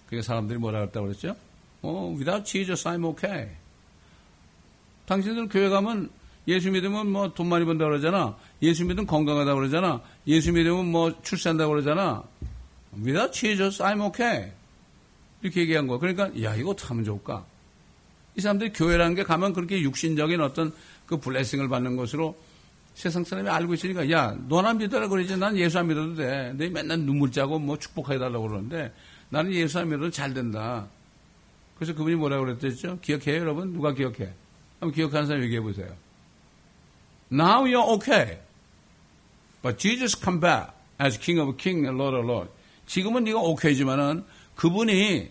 그게 사람들이 뭐라 그랬다고 그랬죠? 어, without Jesus I'm okay. 당신들 교회 가면 예수 믿으면 뭐 돈 많이 번다 그러잖아. 예수 믿으면 건강하다 그러잖아. 예수 믿으면 뭐 출세한다 그러잖아. without Jesus I'm okay. 이렇게 얘기한 거야. 그러니까 야 이거 어떻게 하면 좋을까? 이 사람들이 교회라는 게 가면 그렇게 육신적인 어떤 그 블레싱을 받는 것으로 세상 사람이 알고 있으니까 야 너나 믿어라 그러지 난 예수 안 믿어도 돼. 내 맨날 눈물 짜고 뭐 축복해달라고 그러는데 나는 예수 안 믿어도 잘 된다. 그래서 그분이 뭐라고 그랬죠? 기억해요, 여러분? 누가 기억해? 한번 기억하는 사람 얘기해 보세요. Now you're okay. But Jesus come back as King of King and Lord of Lord. 지금은 네가 오케이지만은 그분이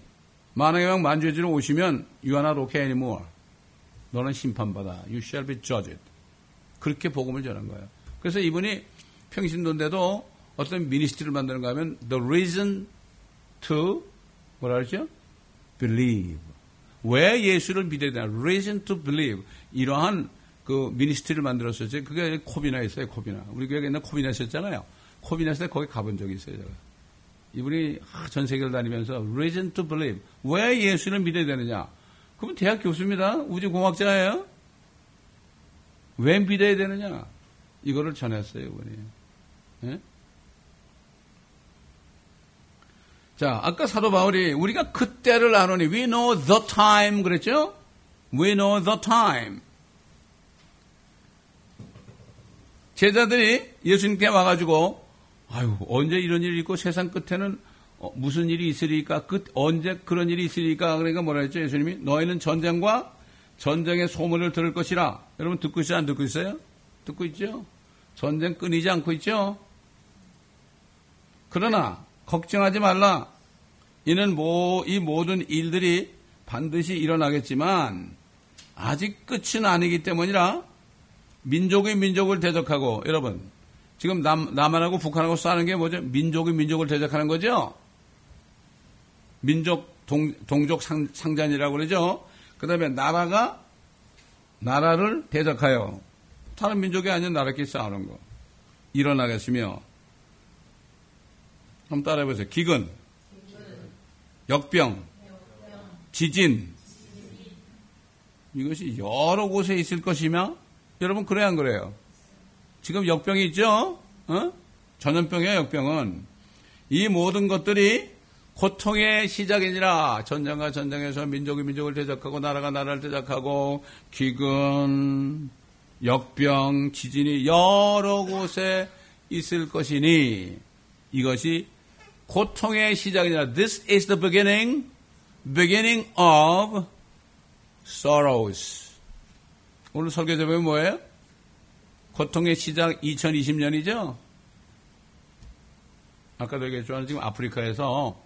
만왕의 왕 만주해주러 오시면 you are not okay anymore. 너는 심판받아. You shall be judged. 그렇게 복음을 전한 거예요. 그래서 이분이 평신도인데도 어떤 미니스트를 만드는가 하면 the reason to 뭐라 그러죠? believe. 왜 예수를 믿어야 되나? reason to believe. 이러한 그 미니스트리를 만들었었죠. 그게 코비나였어요, 코비나. 우리 교회 옛날 코비나 있었잖아요. 코비나 있을 때 거기 가본 적이 있어요, 제가. 이분이 전 세계를 다니면서 reason to believe. 왜 예수를 믿어야 되느냐? 그분 대학 교수입니다. 우주공학자예요. 왜 믿어야 되느냐? 이거를 전했어요, 이분이. 예? 자, 아까 사도 바울이 우리가 그때를 아노니 we know the time 그랬죠? we know the time. 제자들이 예수님께 와가지고 아유 언제 이런 일이 있고 세상 끝에는 어, 무슨 일이 있으리까 끝 언제 그런 일이 있으리까 그러니까 뭐라 했죠 예수님이 너희는 전쟁과 전쟁의 소문을 들을 것이라 여러분 듣고 있어요 안 듣고 있어요? 듣고 있죠? 전쟁 끊이지 않고 있죠? 그러나 걱정하지 말라. 이는 뭐, 이 모든 일들이 반드시 일어나겠지만 아직 끝은 아니기 때문이라 민족이 민족을 대적하고 여러분 지금 남, 남한하고 북한하고 싸우는 게 뭐죠? 민족이 민족을 대적하는 거죠? 민족 동, 동족 상, 상잔이라고 그러죠? 그 다음에 나라가 나라를 대적하여 다른 민족이 아닌 나라끼리 싸우는 거 일어나겠으며 한번 따라해보세요. 기근, 역병, 지진. 이것이 여러 곳에 있을 것이며 여러분 그래 안 그래요? 지금 역병이 있죠? 어? 전염병이야 역병은 이 모든 것들이 고통의 시작이니라 전쟁과 전쟁에서 민족이 민족을 대적하고 나라가 나라를 대적하고 기근, 역병, 지진이 여러 곳에 있을 것이니 이것이 고통의 시작이니라. This is the beginning, beginning of sorrows. 오늘 설교 제목이 뭐예요? 고통의 시작 2020년이죠? 아까도 얘기했지만 지금 아프리카에서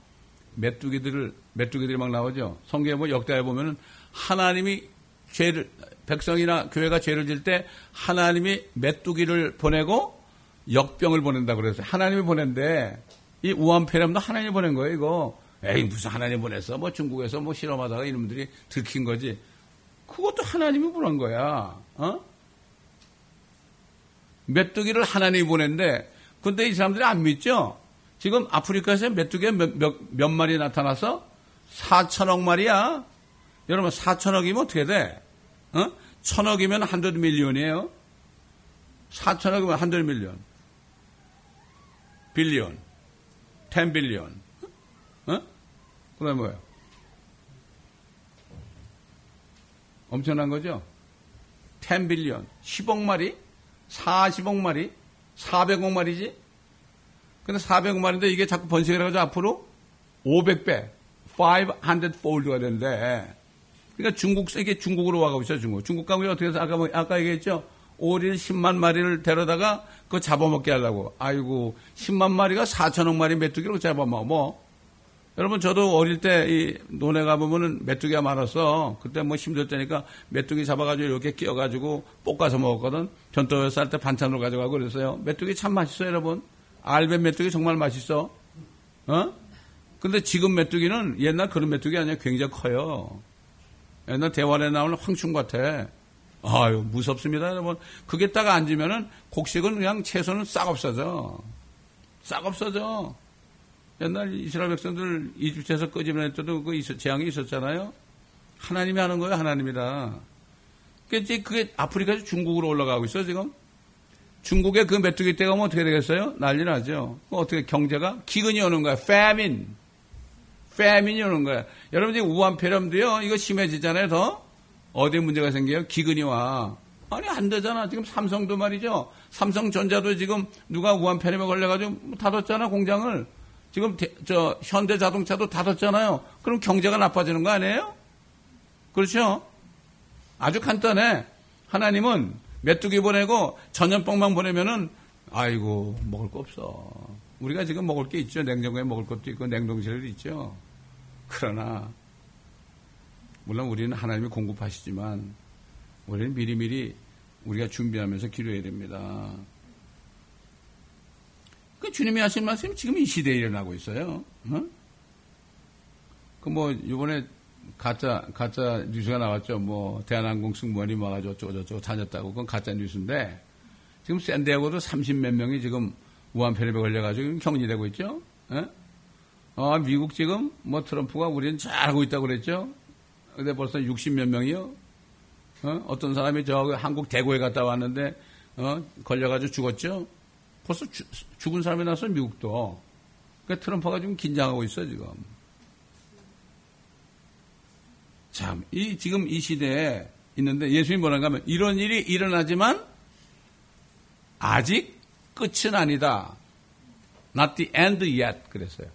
메뚜기들을, 메뚜기들이 막 나오죠? 성경에 뭐 역대에 보면은 하나님이 죄를, 백성이나 교회가 죄를 질 때 하나님이 메뚜기를 보내고 역병을 보낸다 그랬어요. 하나님이 보낸데 이 우한폐렴도 하나님이 보낸 거예요, 이거. 에이, 무슨 하나님 보냈어? 뭐 중국에서 뭐 실험하다가 이놈들이 들킨 거지. 그것도 하나님이 보낸 거야. 어? 메뚜기를 하나님이 보낸데, 근데 이 사람들이 안 믿죠? 지금 아프리카에서 메뚜기가 몇, 몇, 몇 마리 나타나서? 4천억 마리야. 여러분, 4천억이면 어떻게 돼? 어? 천억이면 hundred million이에요. 4천억이면 hundred million. Billion. 10 billion. 어? 그 다음에 뭐예요? 엄청난 거죠? 10 빌리언. 10억 마리? 40억 마리? 400억 마리지? 근데 400억 마리인데 이게 자꾸 번식을 해가지고 앞으로 500배, 500 폴드가 되는데, 그러니까 중국, 이게 중국으로 와가고 있어, 중국. 중국 가면 어떻게 해서 아까, 뭐, 아까 얘기했죠? 오리를 10만 마리를 데려다가 그거 잡아먹게 하려고. 아이고, 10만 마리가 4천억 마리 메뚜기로 잡아먹어. 뭐. 여러분, 저도 어릴 때 이 논에 가보면은 메뚜기가 많았어. 그때 뭐 힘들 때니까 메뚜기 잡아가지고 이렇게 끼워가지고 볶아서 먹었거든. 전도회 쌀때 반찬으로 가져가고 그랬어요. 메뚜기 참 맛있어요, 여러분. 알벤 메뚜기 정말 맛있어. 어? 근데 지금 메뚜기는 옛날 그런 메뚜기 아니야. 굉장히 커요. 옛날 대화에 나오는 황충 같아. 아유, 무섭습니다, 여러분. 그게 딱 앉으면은 곡식은 그냥 채소는 싹 없어져. 싹 없어져. 옛날 이스라엘 백성들 이집트에서 끄집어낼 때도 그 재앙이 있었잖아요. 하나님이 하는 거예요, 하나님이다. 그게 그게 아프리카에서 중국으로 올라가고 있어, 지금. 중국의 그 메뚜기 떼가 오면 어떻게 되겠어요? 난리 나죠. 어떻게 경제가? 기근이 오는 거야. famine. famine이 오는 거야. 여러분 지금 우한 폐렴도요, 이거 심해지잖아요, 더. 어디 문제가 생겨요? 기근이 와. 아니, 안 되잖아. 지금 삼성도 말이죠. 삼성전자도 지금 누가 우한 폐렴에 걸려 가지고 닫았잖아, 공장을. 지금 대, 저 현대 자동차도 닫았잖아요. 그럼 경제가 나빠지는 거 아니에요? 그렇죠? 아주 간단해. 하나님은 메뚜기 보내고 전염병만 보내면은 아이고 먹을 거 없어. 우리가 지금 먹을 게 있죠. 냉장고에 먹을 것도 있고 냉동실도 있죠. 그러나 물론 우리는 하나님이 공급하시지만 우리는 미리미리 우리가 준비하면서 기도해야 됩니다. 그 주님이 하신 말씀이 지금 이 시대에 일어나고 있어요. 어? 그뭐 이번에 가짜 가짜 뉴스가 나왔죠. 뭐 대한항공 승무원이 와가지고 어쩌고 저쩌고 다녔다고 그건 가짜 뉴스인데 지금 샌디에고도 30몇 명이 지금 우한 폐렴에 걸려가지고 격리되고 있죠. 어? 어, 미국 지금 뭐 트럼프가 우리는 잘하고 있다고 그랬죠. 근데 벌써 60몇 명이요. 어? 떤 사람이 저 한국 대구에 갔다 왔는데 어? 걸려가지고 죽었죠. 벌써 주, 죽은 사람이 나서 미국도. 그러니까 트럼프가 지금 긴장하고 있어 지금. 참, 이 지금 이 시대에 있는데 예수님이 뭐라고 하면 이런 일이 일어나지만 아직 끝은 아니다. Not the end yet 그랬어요.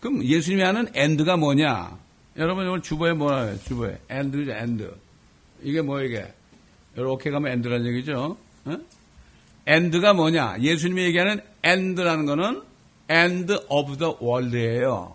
그럼 예수님이 하는 end가 뭐냐? 여러분 오늘 주보에 뭐라 해요? 주보에 end죠 end. 이게 뭐 이게? 이렇게 가면 end라는 얘기죠. 어? End가 뭐냐? 예수님이 얘기하는 end라는 거는 end of the world예요.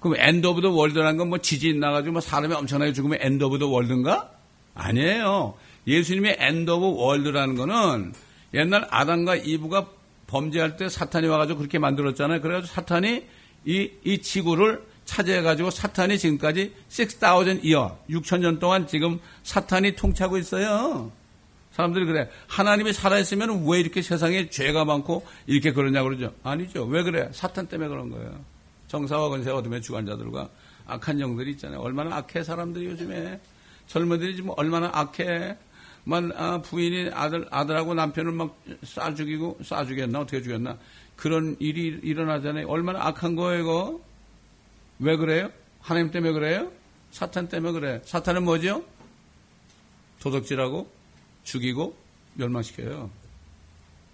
그럼 end of the world라는 건 뭐 지진 나가지고 뭐 사람이 엄청나게 죽으면 end of the world인가? 아니에요. 예수님의 end of world라는 거는 옛날 아담과 이브가 범죄할 때 사탄이 와가지고 그렇게 만들었잖아요. 그래가지고 사탄이 이, 이 지구를 차지해가지고 사탄이 지금까지 6,000 year, 6,000년 동안 지금 사탄이 통치하고 있어요. 사람들이 그래. 하나님이 살아있으면 왜 이렇게 세상에 죄가 많고 이렇게 그러냐 그러죠. 아니죠. 왜 그래? 사탄 때문에 그런 거예요. 정사와 건세 얻으면 주관자들과 악한 영들이 있잖아요. 얼마나 악해 사람들이 요즘에. 젊은이들이 지금 얼마나 악해. 만 아, 부인이 아들 아들하고 남편을 막쏴 죽이고 쏴 죽였나 어떻게 죽였나 그런 일이 일어나잖아요. 얼마나 악한 거예요, 이거? 왜 그래요? 하나님 때문에 그래요? 사탄 때문에 그래. 사탄은 뭐죠? 도덕질하고 죽이고 멸망시켜요.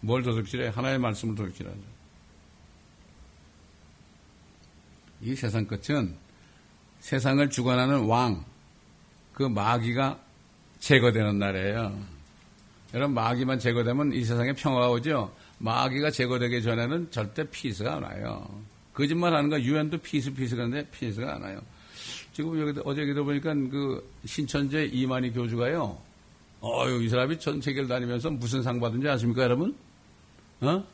뭘 도둑질해? 하나의 말씀을 도둑질하죠. 이 세상 끝은 세상을 주관하는 왕, 그 마귀가 제거되는 날이에요. 여러분, 마귀만 제거되면 이 세상에 평화가 오죠? 마귀가 제거되기 전에는 절대 피스가 안 와요. 거짓말 하는 거, 유엔도 peace, peace 하는데 peace가 안 와요. 지금 여기, 어제 기도 보니까 그 신천지 이만희 교주가요, 어유, 이 사람이 전 세계를 다니면서 무슨 상 받은지 아십니까, 여러분? 어?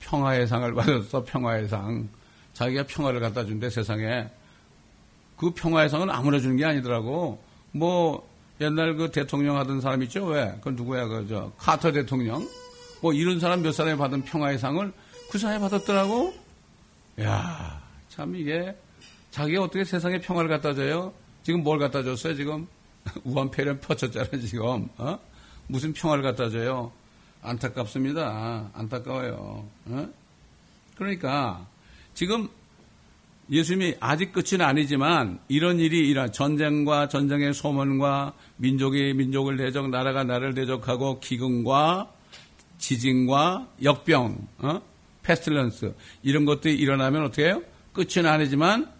평화의 상을 받았어, 평화의 상. 자기가 평화를 갖다 준대, 세상에. 그 평화의 상은 아무나 주는 게 아니더라고. 뭐, 옛날 그 대통령 하던 사람 있죠? 왜? 그건 누구야? 그, 저, 카터 대통령? 뭐, 이런 사람 몇 사람이 받은 평화의 상을 그 사람이 받았더라고? 야 참 이게, 자기가 어떻게 세상에 평화를 갖다 줘요? 지금 뭘 갖다 줬어요, 지금? <laughs> 우한폐렴 펴쳤잖아요, 지금. 어? 무슨 평화를 갖다 줘요? 안타깝습니다. 안타까워요. 어? 그러니까 지금 예수님이 아직 끝은 아니지만 이런 일이 일어나 전쟁과 전쟁의 소문과 민족이 민족을 대적, 나라가 나라를 대적하고 기근과 지진과 역병, 어? 페스틸런스 이런 것들이 일어나면 어떻게 해요? 끝은 아니지만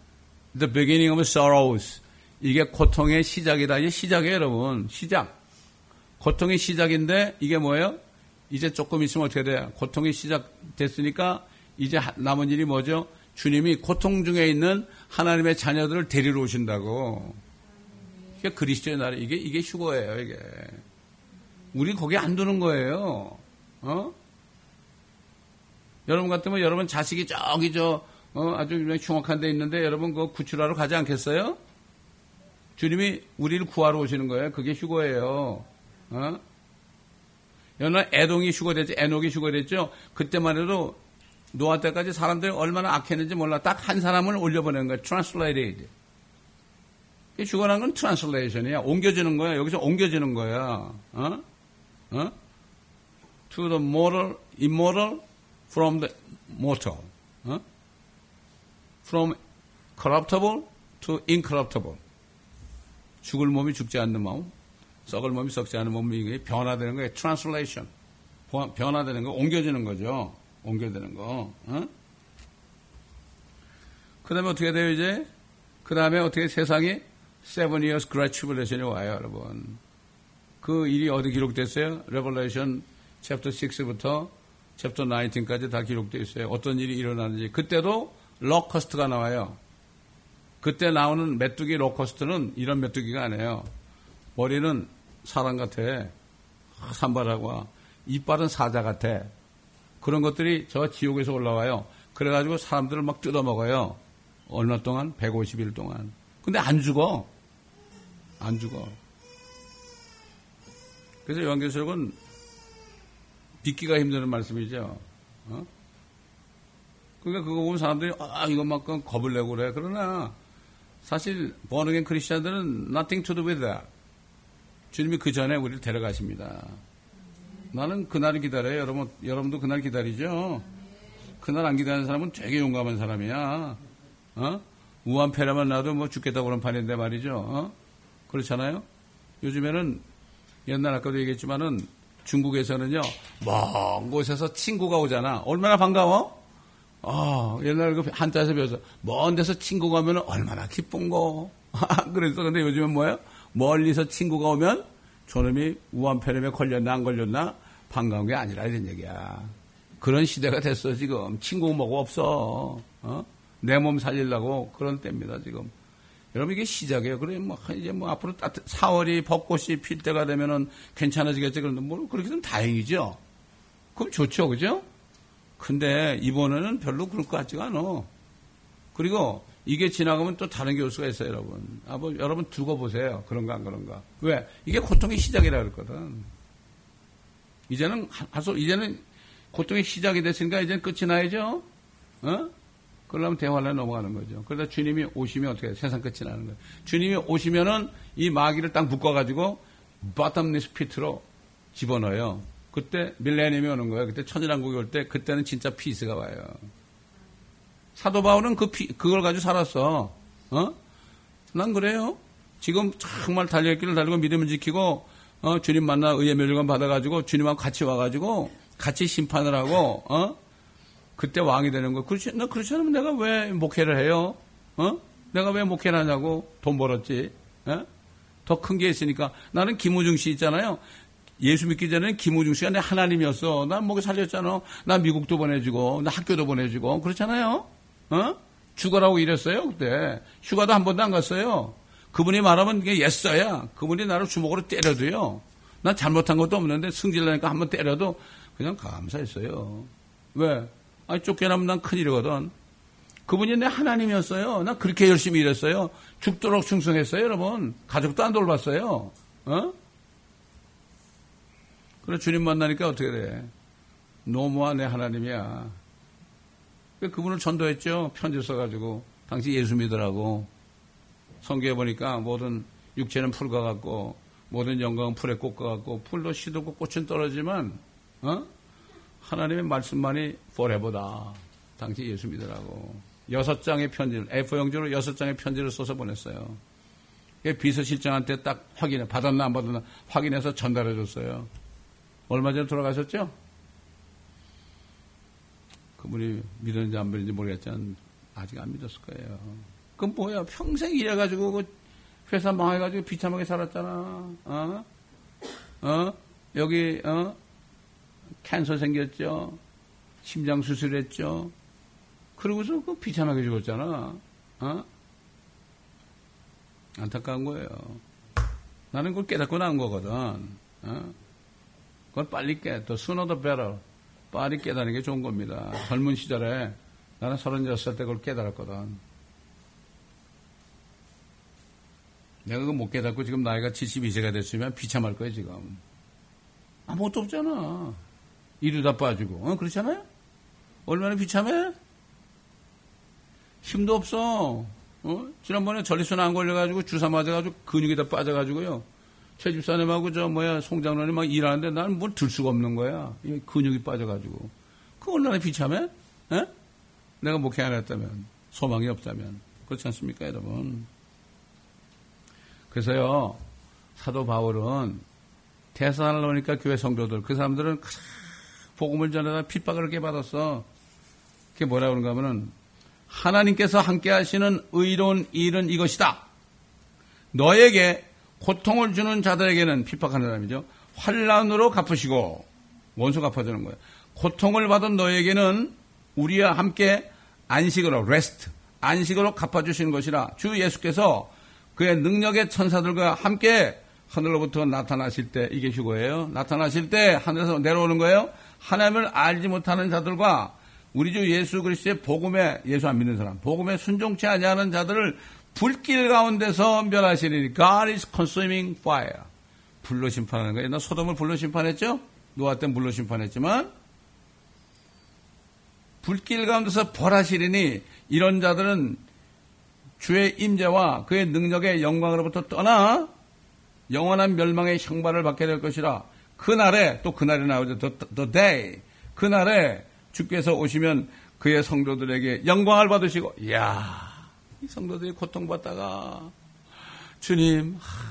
the beginning of sorrows 이게 고통의 시작이다. 이게 시작이에요, 여러분. 시작. 고통의 시작인데 이게 뭐예요? 이제 조금 있으면 어떻게 돼요? 고통이 시작됐으니까 이제 남은 일이 뭐죠? 주님이 고통 중에 있는 하나님의 자녀들을 데리러 오신다고. 이게 그리스도의 나라. 이게, 이게 휴거예요, 이게. 우리 거기 안 두는 거예요. 어? 여러분 같으면 여러분 자식이 저기 저, 어, 아주 흉악한 데 있는데 여러분 그 구출하러 가지 않겠어요? 주님이 우리를 구하러 오시는 거예요. 그게 휴거예요. 어? 옛날 애동이 휴거됐죠. 애녹이 휴거됐죠. 그때만 해도 노아 때까지 사람들이 얼마나 악했는지 몰라. 딱 한 사람을 올려보내는 거야. translated. 휴거라는 건 translation이야. 옮겨지는 거야. 여기서 옮겨지는 거야. 어? 어? to the mortal, immortal from the mortal. 어? from corruptible to incorruptible. 죽을 몸이 죽지 않는 마음, 썩을 몸이 썩지 않은 몸이 변화되는 거예요. translation. 변화되는 거, 옮겨지는 거죠. 옮겨지는 거. 어? 그 다음에 어떻게 돼요, 이제? 그 다음에 어떻게 세상이 seven years great tribulation이 와요, 여러분. 그 일이 어디 기록됐어요? Revelation chapter 6부터 chapter 19까지 다 기록되어 있어요. 어떤 일이 일어나는지. 그때도 locust가 나와요. 그때 나오는 메뚜기 locust는 이런 메뚜기가 아니에요. 머리는 사람 같아. 산발하고 이빨은 사자 같아. 그런 것들이 저 지옥에서 올라와요. 그래가지고 사람들을 막 뜯어먹어요. 얼마 동안? 150일 동안. 근데 안 죽어. 안 죽어. 그래서 요한계시록은 믿기가 힘드는 말씀이죠. 어? 그러니까 그거 보면 사람들이 아 이것만큼 겁을 내고 그래. 그러나 사실 버너겐 크리스천들은 nothing to do with that. 주님이 그 전에 우리를 데려가십니다. 나는 그날을 기다려요. 여러분, 여러분도 그날 기다리죠? 그날 안 기다리는 사람은 되게 용감한 사람이야. 어? 우한폐라만 나도 뭐 죽겠다고 그런 판인데 말이죠. 어? 그렇잖아요? 요즘에는 옛날 아까도 얘기했지만은 중국에서는요, 먼 곳에서 친구가 오잖아. 얼마나 반가워? 아, 옛날 그 한자에서 배워서, 먼 데서 친구가 오면 얼마나 기쁜고. <laughs> 그래서 근데 요즘은 뭐예요? 멀리서 친구가 오면 저놈이 우한폐렴에 걸렸나 안 걸렸나 반가운 게 아니라 이런 얘기야. 그런 시대가 됐어 지금. 친구 뭐고 없어. 어? 내 몸 살리려고 그런 때입니다 지금. 여러분 이게 시작이에요. 그래 뭐 이제 뭐 앞으로 따뜻 4월이 벚꽃이 필 때가 되면은 괜찮아지겠지 그런데 뭐 그렇게 되면 다행이죠. 그럼 좋죠, 그죠? 근데 이번에는 별로 그럴 것 같지가 않아. 그리고 이게 지나가면 또 다른 교수가 있어요, 여러분. 아, 뭐, 여러분 두고 보세요. 그런가, 안 그런가. 왜? 이게 고통의 시작이라 그랬거든. 이제는, 하소, 이제는 고통의 시작이 됐으니까 이제는 끝이 나야죠? 어? 그러려면 대화를 넘어가는 거죠. 그러다 주님이 오시면 어떻게 해? 세상 끝이 나는 거예요. 주님이 오시면은 이 마귀를 딱 묶어가지고 bottomless pit로 집어넣어요. 그때 밀레니엄이 오는 거예요. 그때 천일왕국이 올 때 그때는 진짜 피스가 와요. 사도 바울은 그 피, 그걸 가지고 살았어. 어? 난 그래요. 지금 정말 달려있기를 달리고 믿음을 지키고 어, 주님 만나 의의 멸관 받아가지고 주님하고 같이 와가지고 같이 심판을 하고 어? 그때 왕이 되는 거. 그렇지, 나 그렇지 않으면 내가 왜 목회를 해요? 어? 내가 왜 목회를 하냐고 돈 벌었지. 어? 더큰 게 있으니까 나는 김우중 씨 있잖아요. 예수 믿기 전에는 김우중 씨가 내 하나님이었어. 난 목에 살렸잖아. 나 미국도 보내주고, 나 학교도 보내주고, 그렇잖아요. 어? 죽어라고 이랬어요, 그때. 휴가도 한 번도 안 갔어요. 그분이 말하면 이게 예써야. 그분이 나를 주먹으로 때려도요. 난 잘못한 것도 없는데 승질나니까 한 번 때려도 그냥 감사했어요. 왜? 아니, 쫓겨나면 난 큰일이거든. 그분이 내 하나님이었어요. 나 그렇게 열심히 일했어요. 죽도록 충성했어요, 여러분. 가족도 안 돌봤어요. 어? 그래, 주님 만나니까 어떻게 돼? 노무와 내 하나님이야. 그분을 전도했죠. 편지 써가지고. 당시 예수 믿으라고. 성경에 보니까 모든 육체는 풀과 같고, 모든 영광은 풀의 꽃과 같고, 풀도 시들고 꽃은 떨어지만, 어? 하나님의 말씀만이 forever다. 당시 예수 믿으라고. 여섯 장의 편지를, F4용지로 여섯 장의 편지를 써서 보냈어요. 비서실장한테 딱 확인해, 받았나 안 받았나 확인해서 전달해 줬어요. 얼마 전에 돌아가셨죠? 그분이 믿었는지 안 믿었는지 모르겠지만 아직 안 믿었을 거예요. 그건 뭐야? 평생 일해가지고 그 회사 망해가지고 비참하게 살았잖아. 어? 어? 여기 어? 캔서 생겼죠. 심장 수술했죠. 그러고서 그 비참하게 죽었잖아. 어? 안타까운 거예요. 나는 그걸 깨닫고 나온 거거든. 어? 그걸 빨리 깨. 더 sooner the better. 빨리 깨닫는 게 좋은 겁니다. 젊은 시절에 나는 36살 때 그걸 깨달았거든. 내가 그거 못 깨닫고 지금 나이가 72세가 됐으면 비참할 거야, 지금. 아무것도 없잖아. 이루다 빠지고. 어, 그렇잖아요? 얼마나 비참해? 힘도 없어. 어? 지난번에 전리순 안 걸려가지고 주사 맞아가지고 근육이 다 빠져가지고요. 최 집사님하고 저 뭐야 송장로님 막 일하는데 나는 뭘 들 수가 없는 거야. 이 근육이 빠져가지고. 그 얼마나 비참해? 에? 내가 목회 안 했다면 소망이 없다면 그렇지 않습니까, 여러분? 그래서요 사도 바울은 대사살로니까 교회 성도들 그 사람들은 복음을 전하다 핍박을 그렇게 받았어. 그게 뭐라 그런가 하면은 하나님께서 함께 하시는 의로운 일은 이것이다. 너에게 고통을 주는 자들에게는 핍박하는 사람이죠. 환란으로 갚으시고 원수 갚아주는 거예요. 고통을 받은 너에게는 우리와 함께 안식으로 레스트 안식으로 갚아주시는 것이라 주 예수께서 그의 능력의 천사들과 함께 하늘로부터 나타나실 때 이게 휴거예요. 나타나실 때 하늘에서 내려오는 거예요. 하나님을 알지 못하는 자들과 우리 주 예수 그리스도의 복음에 예수 안 믿는 사람, 복음에 순종치 아니하는 자들을 불길 가운데서 멸하시리니 God is consuming fire. 불로 심판하는 거예요. 옛날 소돔을 불로 심판했죠? 노아 때 물로 심판했지만 불길 가운데서 벌하시리니 이런 자들은 주의 임재와 그의 능력의 영광으로부터 떠나 영원한 멸망의 형벌을 받게 될 것이라 그날에 또 그날이 나오죠. The, the day 그날에 주께서 오시면 그의 성도들에게 영광을 받으시고, 이야, 이 성도들이 고통받다가 주님 하,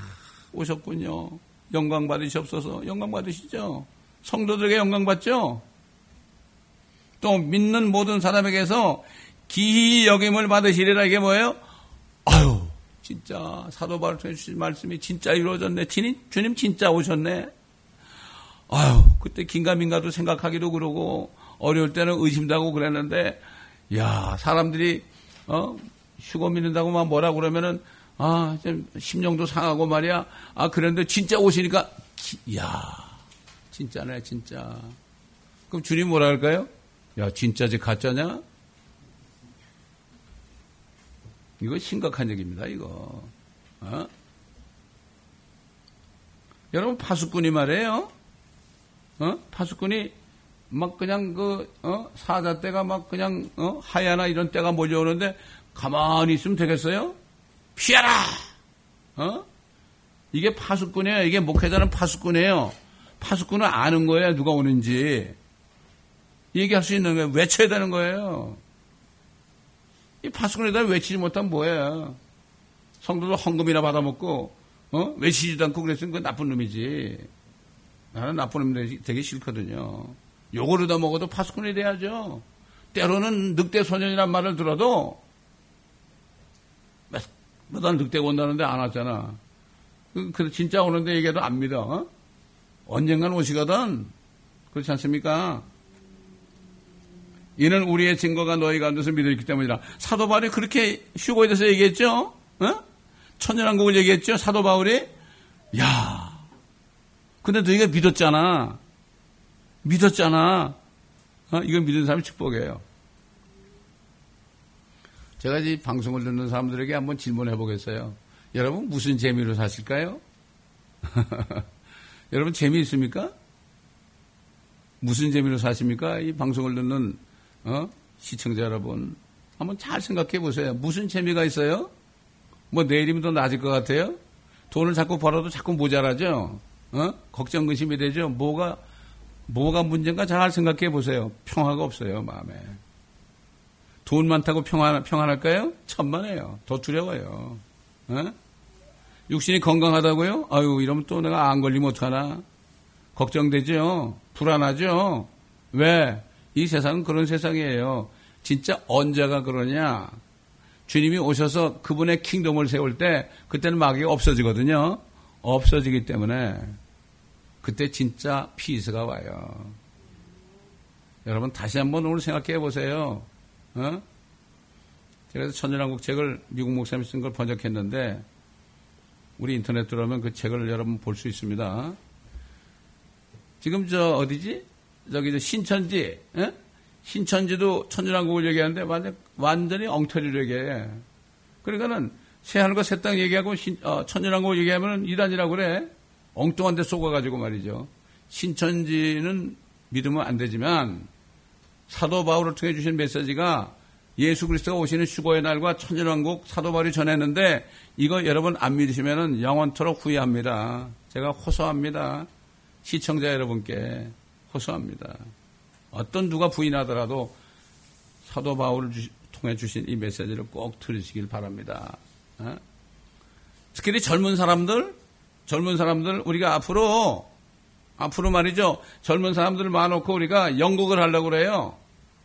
오셨군요. 영광 받으시옵소서. 영광 받으시죠. 성도들에게 영광 받죠. 또 믿는 모든 사람에게서 기히 여김을 받으시리라 이게 뭐예요? 아유, 진짜 사도 바울 통해 주신 말씀이 진짜 이루어졌네. 주님, 주님 진짜 오셨네. 아유, 그때 긴가민가도 생각하기도 그러고 어려울 때는 의심도 하고 그랬는데, 야 사람들이, 어, 휴거 믿는다고 막 뭐라 그러면은, 아, 좀 심령도 상하고 말이야. 아, 그런데 진짜 오시니까, 야 진짜네, 진짜. 그럼 주님 뭐라 할까요? 야, 진짜지 가짜냐? 이거 심각한 얘기입니다, 이거. 어? 여러분, 파수꾼이 말이에요. 어? 파수꾼이 막 그냥 그, 어? 사자 때가 막 그냥, 어? 하야나 이런 때가 몰려오는데 가만히 있으면 되겠어요? 피하라! 어? 이게 파수꾼이에요. 이게 목회자는 파수꾼이에요. 파수꾼은 아는 거예요. 누가 오는지. 얘기할 수 있는 거예요. 외쳐야 되는 거예요. 이 파수꾼에다 외치지 못하면 뭐예요? 성도들 헌금이나 받아먹고, 어? 외치지도 않고 그랬으면 그 나쁜 놈이지. 나는 나쁜 놈 되게 싫거든요. 요거를 다 먹어도 파수꾼이 돼야죠. 때로는 늑대 소년이란 말을 들어도 매달 늑대가 온다는데 안 왔잖아. 그, 그 진짜 오는데 얘기해도 안 믿어. 어? 언젠간 오시거든. 그렇지 않습니까? 이는 우리의 증거가 너희 가운데서 믿어있기 때문이라. 사도 바울이 그렇게 휴고에 대해서 얘기했죠? 어? 천연왕국을 얘기했죠? 사도 바울이? 야 근데 너희가 믿었잖아. 믿었잖아. 어? 이걸 믿는 사람이 축복이에요. 제가 이 방송을 듣는 사람들에게 한번 질문해 보겠어요. 여러분 무슨 재미로 사실까요? <laughs> 여러분 재미있습니까? 무슨 재미로 사십니까? 이 방송을 듣는 어? 시청자 여러분 한번 잘 생각해 보세요. 무슨 재미가 있어요? 뭐 내일이면 더 나아질 것 같아요? 돈을 자꾸 벌어도 자꾸 모자라죠? 어? 걱정 근심이 되죠? 뭐가 뭐가 문제인가 잘 생각해 보세요. 평화가 없어요 마음에. 돈 많다고 평안, 평안할까요? 천만에요. 더 두려워요. 어? 육신이 건강하다고요? 아유, 이러면 또 내가 안 걸리면 어떡하나? 걱정되죠? 불안하죠? 왜? 이 세상은 그런 세상이에요. 진짜 언제가 그러냐? 주님이 오셔서 그분의 킹덤을 세울 때, 그때는 마귀가 없어지거든요. 없어지기 때문에, 그때 진짜 피스가 와요. 여러분, 다시 한번 오늘 생각해 보세요. 어? 제가 천연한국 책을 미국 목사님이 쓴 걸 번역했는데 우리 인터넷 들어오면 그 책을 여러분 볼 수 있습니다. 지금 저 어디지? 저기 저 신천지, 에? 어? 신천지도 천연한국을 얘기하는데 완전 완전히 엉터리로 얘기해. 그러니까는 새하늘과 새 땅 얘기하고 신, 어, 천연한국을 얘기하면 이단이라고 그래. 엉뚱한 데 속아가지고 말이죠. 신천지는 믿으면 안 되지만 사도 바울을 통해 주신 메시지가 예수 그리스도가 오시는 휴거의 날과 천일왕국 사도 바울이 전했는데 이거 여러분 안 믿으시면 영원토록 후회합니다. 제가 호소합니다. 시청자 여러분께 호소합니다. 어떤 누가 부인하더라도 사도 바울을 통해 주신 이 메시지를 꼭 들으시길 바랍니다. 어? 특히 젊은 사람들, 젊은 사람들 우리가 앞으로 앞으로 말이죠. 젊은 사람들 모아놓고 우리가 연극을 하려고 그래요.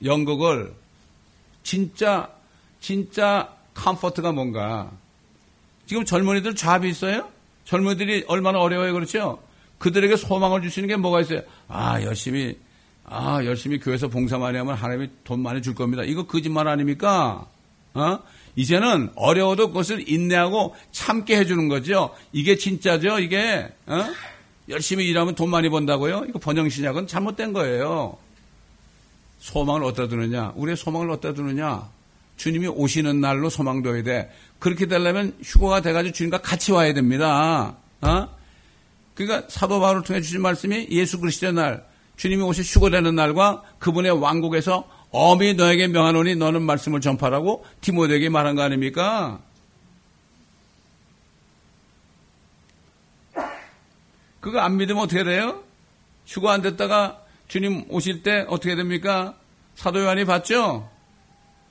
연극을. 진짜, 진짜 comfort가 뭔가. 지금 젊은이들 job이 있어요? 젊은이들이 얼마나 어려워요. 그렇죠? 그들에게 소망을 주시는 게 뭐가 있어요? 아, 열심히, 아, 열심히 교회에서 봉사 많이 하면 하나님이 돈 많이 줄 겁니다. 이거 거짓말 아닙니까? 어? 이제는 어려워도 그것을 인내하고 참게 해주는 거죠. 이게 진짜죠, 이게. 어? 열심히 일하면 돈 많이 번다고요? 이거 번영신약은 잘못된 거예요. 소망을 어디다 두느냐? 우리의 소망을 어디다 두느냐? 주님이 오시는 날로 소망둬야 돼. 그렇게 되려면 휴거가 돼가지고 주님과 같이 와야 됩니다. 어? 그러니까 사도 바울을 통해 주신 말씀이 예수 그리스도의 날, 주님이 오시 휴거되는 날과 그분의 왕국에서 어미 너에게 명하노니 너는 말씀을 전파라고 디모데에게 말한 거 아닙니까? 그거 안 믿으면 어떻게 돼요? 휴가 안 됐다가 주님 오실 때 어떻게 됩니까? 사도 요한이 봤죠?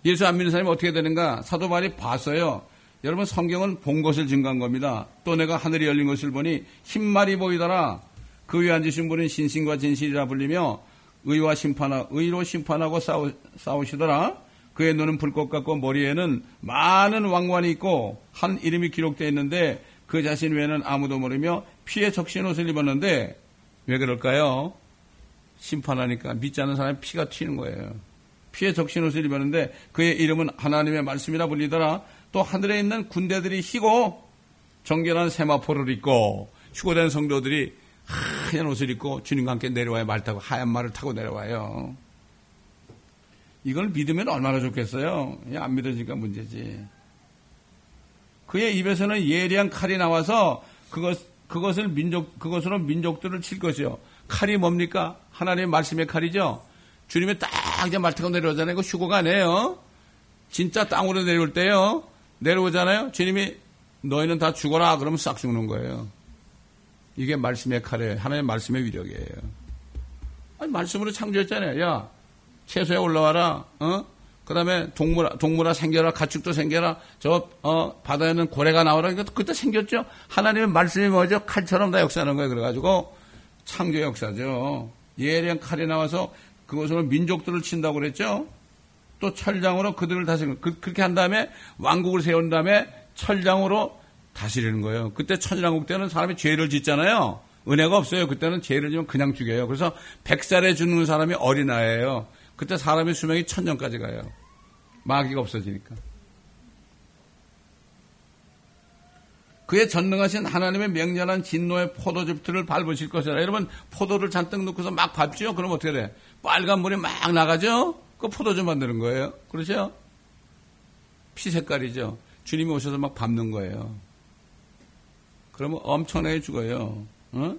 예수 안 믿는 사람이 어떻게 되는가? 사도 바울이 봤어요. 여러분 성경은 본 것을 증거한 겁니다. 또 내가 하늘이 열린 것을 보니 흰말이 보이더라. 그 위에 앉으신 분은 신신과 진실이라 불리며 의와 심판하, 의로 심판하고 싸우, 싸우시더라. 그의 눈은 불꽃 같고 머리에는 많은 왕관이 있고 한 이름이 기록되어 있는데 그 자신 외에는 아무도 모르며 피에 적신 옷을 입었는데 왜 그럴까요? 심판하니까 믿지 않는 사람이 피가 튀는 거예요. 피에 적신 옷을 입었는데 그의 이름은 하나님의 말씀이라 불리더라. 또 하늘에 있는 군대들이 희고 정결한 세마포를 입고 휴고된 성도들이 하얀 옷을 입고 주님과 함께 내려와야 말 타고 하얀 말을 타고 내려와요. 이걸 믿으면 얼마나 좋겠어요. 안 믿어지니까 문제지. 그의 입에서는 예리한 칼이 나와서 그것, 그것을 민족, 그것으로 민족들을 칠 것이요. 칼이 뭡니까? 하나님의 말씀의 칼이죠? 주님이 딱 이제 말 타고 내려오잖아요. 이거 휴고가 아니에요. 진짜 땅으로 내려올 때요. 내려오잖아요. 주님이 너희는 다 죽어라. 그러면 싹 죽는 거예요. 이게 말씀의 칼이에요. 하나님의 말씀의 위력이에요. 아니, 말씀으로 창조했잖아요. 야, 채소에 올라와라. 어? 그 다음에 동물아, 동물아 생겨라. 가축도 생겨라. 저, 어, 바다에는 고래가 나와라. 이거 그때 생겼죠? 하나님의 말씀이 뭐죠? 칼처럼 다 역사하는 거예요. 그래가지고 창조 역사죠. 예리한 칼이 나와서 그것으로 민족들을 친다고 그랬죠? 또 철장으로 그들을 다스리는 그, 그렇게 한 다음에 왕국을 세운 다음에 철장으로 다스리는 거예요. 그때 천일왕국 때는 사람이 죄를 짓잖아요. 은혜가 없어요. 그때는 죄를 지면 그냥 죽여요. 그래서 100살에 죽는 사람이 어린아이예요. 그때 사람의 수명이 천년까지 가요. 마귀가 없어지니까. 그의 전능하신 하나님의 명렬한 진노의 포도즙들을 밟으실 것이라. 여러분, 포도를 잔뜩 넣고서 막 밟죠? 그럼 어떻게 돼? 빨간 물이 막 나가죠? 그 포도즙 만드는 거예요. 그렇죠? 피 색깔이죠. 주님이 오셔서 막 밟는 거예요. 그러면 엄청나게 죽어요. 어?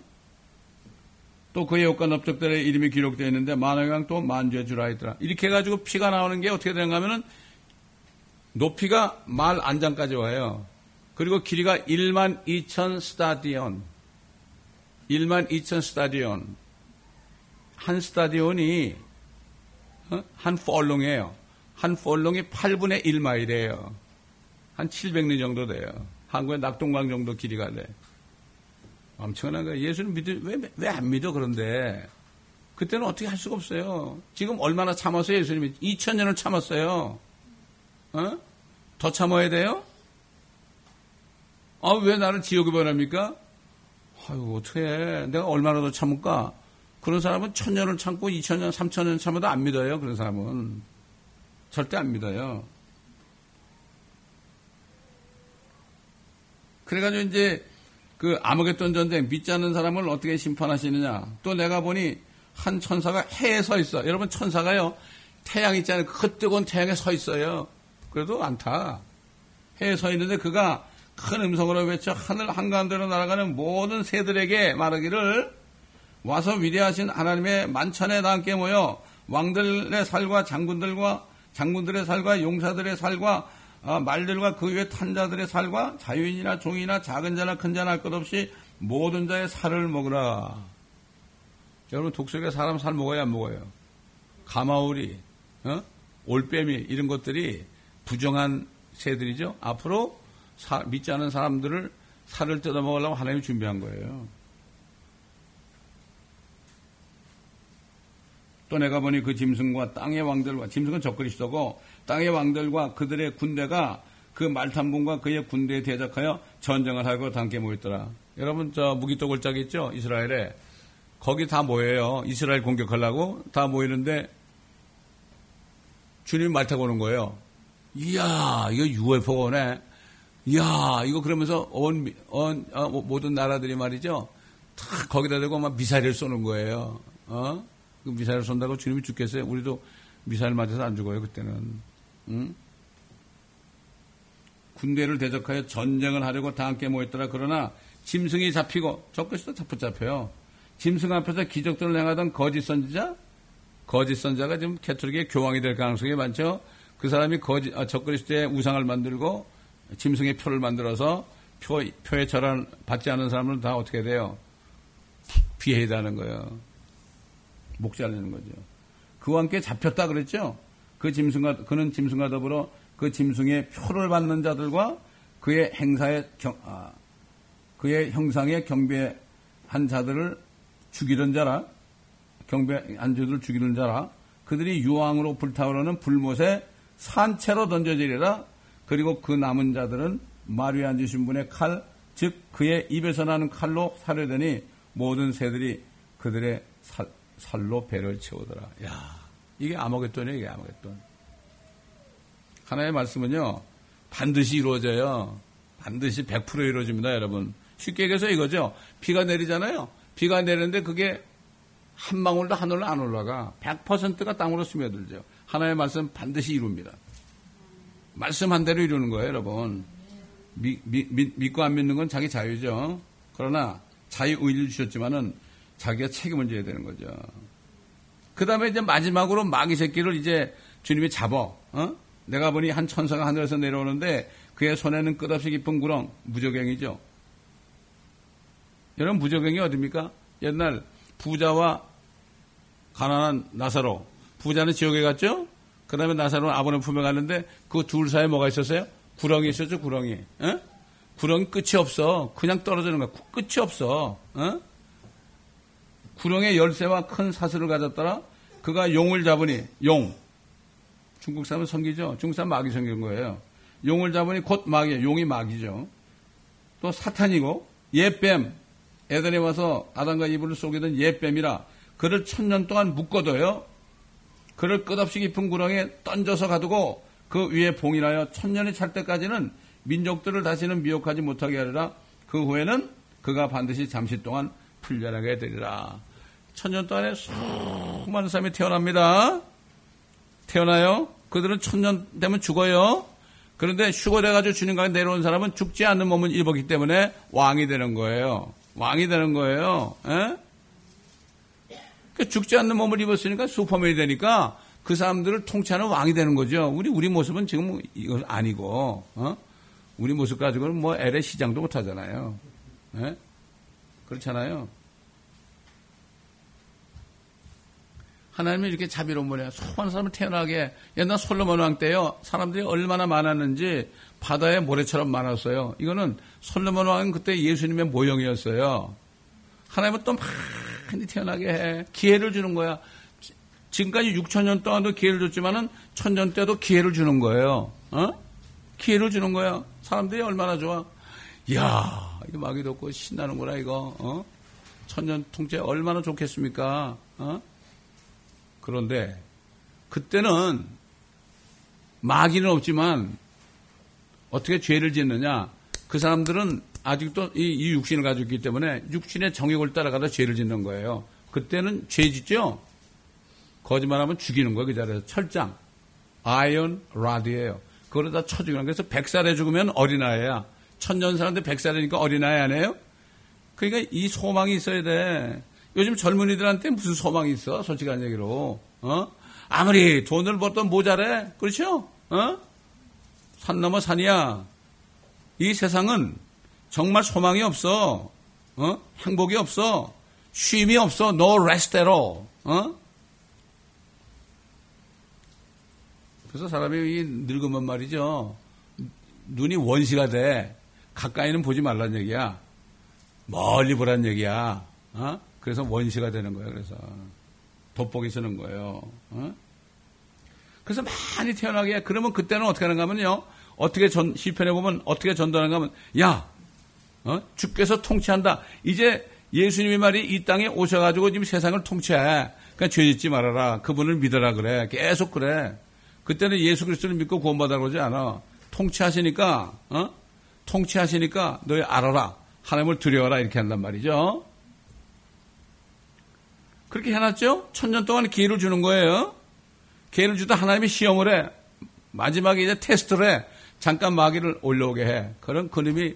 또 그의 욕과 넓적들의 이름이 기록되어 있는데 만왕왕 또 만주의 주라 했더라. 이렇게 해가지고 피가 나오는 게 어떻게 되는가 하면은 높이가 말 안장까지 와요. 그리고 길이가 1만 2천 스타디온. 1만 2천 스타디온. 한 스타디온이 어? 한 폴롱이에요. 한 폴롱이 8분의 1마일이에요. 한 700리 정도 돼요. 한국의 낙동강 정도 길이가 돼. 엄청난 거예요. 예수는 믿어, 왜, 왜 안 믿어, 그런데. 그때는 어떻게 할 수가 없어요. 지금 얼마나 참았어요, 예수님이. 2000년을 참았어요. 어? 더 참아야 돼요? 아, 왜 나를 지옥에 보냅니까? 아유, 어떻게 내가 얼마나 더 참을까? 그런 사람은 천 년을 참고 이천년, 삼천년 참아도 안 믿어요. 그런 사람은. 절대 안 믿어요. 그래가지고 이제 그 아무개돈 전쟁 믿지 않는 사람을 어떻게 심판하시느냐. 또 내가 보니 한 천사가 해에 서 있어. 여러분 천사가요. 태양 있잖아요. 그 뜨거운 태양에 서 있어요. 그래도 안타. 해에 서 있는데 그가 큰 음성으로 외쳐 하늘 한가운데로 날아가는 모든 새들에게 말하기를 와서 위대하신 하나님의 만천에 다 함께 모여 왕들의 살과 장군들과 장군들의 살과 용사들의 살과 어, 말들과 그 위에 탄 자들의 살과 자유인이나 종이나 작은 자나 큰 자나 할 것 없이 모든 자의 살을 먹으라. 여러분 독수리가 사람 살 먹어야 안 먹어요. 가마우리, 어? 올빼미 이런 것들이 부정한 새들이죠. 앞으로 사, 믿지 않은 사람들을 살을 뜯어먹으려고 하나님이 준비한 거예요. 또 내가 보니 그 짐승과 땅의 왕들과 짐승은 적그리스도고 땅의 왕들과 그들의 군대가 그 말탄분과 그의 군대에 대적하여 전쟁을 하고 함께 모였더라. 여러분 저 무기토 골짜기 있죠? 이스라엘에 거기 다 모여요. 이스라엘 공격하려고 다 모이는데 주님 말 타고 오는 거예요. 이야 이거 UFO가 오네. 이야 이거 그러면서 온, 온 어, 모든 나라들이 말이죠. 다 거기다 대고 막 미사일을 쏘는 거예요. 어? 그 미사일 쏜다고 주님이 죽겠어요? 우리도 미사일 맞아서 안 죽어요, 그때는. 응? 군대를 대적하여 전쟁을 하려고 다 함께 모였더라. 그러나 짐승이 잡히고 적그리스도 붙잡혀요. 짐승 앞에서 기적들을 행하던 거짓 선지자, 거짓 선자가 지금 캐톨릭의 교황이 될 가능성이 많죠. 그 사람이 거짓 아, 적그리스도의 우상을 만들고 짐승의 표를 만들어서 표, 표에 절한 받지 않은 사람은 다 어떻게 돼요? 하는 거예요. 목 잘리는 거죠. 그와 함께 잡혔다 그랬죠. 그 짐승과 그는 짐승과 더불어 그 짐승의 표를 받는 자들과 그의 행사에 경, 아, 그의 형상에 경배한 자들을 죽이는 자라. 경배한 자들을 죽이는 자라. 그들이 유황으로 불타오르는 불못에 산채로 던져지리라. 그리고 그 남은 자들은 마루에 앉으신 분의 칼, 즉 그의 입에서 나는 칼로 사려되니 모든 새들이 그들의 살, 살로 배를 채우더라. 야, 이게 아마겟돈이에요, 이게 아마겟돈. 하나의 말씀은요, 반드시 이루어져요. 반드시 100% 이루어집니다, 여러분. 쉽게 얘기해서 이거죠. 비가 내리잖아요. 비가 내리는데 그게 한 방울도 하늘로 안 올라가. 100%가 땅으로 스며들죠. 하나의 말씀 반드시 이룹니다. 말씀한 대로 이루는 거예요, 여러분. 미, 미, 믿고 안 믿는 건 자기 자유죠. 그러나 자유의지를 주셨지만은 자기가 책임을 져야 되는 거죠. 그 다음에 이제 마지막으로 마귀 새끼를 이제 주님이 잡어. 어? 내가 보니 한 천사가 하늘에서 내려오는데 그의 손에는 끝없이 깊은 구렁, 무적행이죠. 여러분 부적응이 어딥니까? 옛날 부자와 가난한 나사로. 부자는 지옥에 갔죠? 그 다음에 나사로는 아버님 품에 갔는데 그 둘 사이에 뭐가 있었어요? 구렁이 있었죠, 구렁이. 어? 구렁이 끝이 없어. 그냥 떨어지는 거야. 끝이 없어. 어? 구렁의 열쇠와 큰 사슬을 가졌더라. 그가 용을 잡으니 용. 중국 사람은 성기죠. 중국 사람 마귀 성기인 거예요. 용을 잡으니 곧 마귀예요. 용이 마귀죠. 또 사탄이고 예뱀. 에덴에 와서 아담과 이브를 속이던 예뱀이라 그를 천년 동안 묶어둬요. 그를 끝없이 깊은 구렁에 던져서 가두고 그 위에 봉인하여 천년이 찰 때까지는 민족들을 다시는 미혹하지 못하게 하리라. 그 후에는 그가 반드시 잠시 동안 풀려나게 되리라. 천년 동안에 수많은 사람이 태어납니다. 태어나요. 그들은 천년 되면 죽어요. 그런데 휴거돼가지고 주님과 내려온 사람은 죽지 않는 몸을 입었기 때문에 왕이 되는 거예요. 왕이 되는 거예요. 에? 그 죽지 않는 몸을 입었으니까 슈퍼맨이 되니까 그 사람들을 통치하는 왕이 되는 거죠. 우리 우리 모습은 지금 이건 아니고 어? 우리 모습 가지고는 뭐 LA 시장도 못 하잖아요. 예? 그렇잖아요. 하나님이 이렇게 자비로운 분이야. 소많은 사람을 태어나게 옛날 솔로몬 왕 때요. 사람들이 얼마나 많았는지 바다에 모래처럼 많았어요. 이거는 솔로몬 왕은 그때 예수님의 모형이었어요. 하나님은 또 많이 태어나게 해. 기회를 주는 거야. 지금까지 6천 년 동안도 기회를 줬지만은 천년 때도 기회를 주는 거예요. 어? 기회를 주는 거야. 사람들이 얼마나 좋아. 이야, 이거 마귀도 없고 신나는구나, 이거. 어? 천년 통째 얼마나 좋겠습니까? 어? 그런데 그때는 마귀는 없지만 어떻게 죄를 짓느냐? 그 사람들은 아직도 이, 이 육신을 가지고 있기 때문에 육신의 정욕을 따라가다 죄를 짓는 거예요. 그때는 죄 짓죠? 거짓말하면 죽이는 거예요. 그 자리에서 철장. iron rod예요. 그걸 다 쳐죽이는 그래서 백살에 죽으면 어린아이야. 천년 사는데 백살이니까 어린아이 아니에요? 그러니까 이 소망이 있어야 돼. 요즘 젊은이들한테 무슨 소망이 있어? 솔직한 얘기로. 어? 아무리 돈을 벌던 모자래. 그렇죠? 어? 산 넘어 산이야. 이 세상은 정말 소망이 없어. 어? 행복이 없어. 쉼이 없어. No rest at all. 어? 그래서 사람이 늙으면 말이죠. 눈이 원시가 돼. 가까이는 보지 말란 얘기야. 멀리 보란 얘기야. 어? 그래서 원시가 되는 거예요. 그래서 돋보기 쓰는 거예요. 어? 그래서 많이 태어나게 그러면 그때는 어떻게 하는가 하면요. 어떻게 전 시편에 보면 어떻게 전도하는가 하면 야 어? 주께서 통치한다. 이제 예수님의 말이 이 땅에 오셔가지고 지금 세상을 통치해. 그러니까 죄 짓지 말아라. 그분을 믿어라 그래. 계속 그래. 그때는 예수 그리스도를 믿고 구원받아 그러지 않아. 통치하시니까, 어? 통치하시니까 너희 알아라. 하나님을 두려워라. 이렇게 한단 말이죠. 그렇게 해놨죠? 천년 동안 기회를 주는 거예요. 기회를 주다 하나님이 시험을 해. 마지막에 이제 테스트를 해. 잠깐 마귀를 올라오게 해. 그런 그림이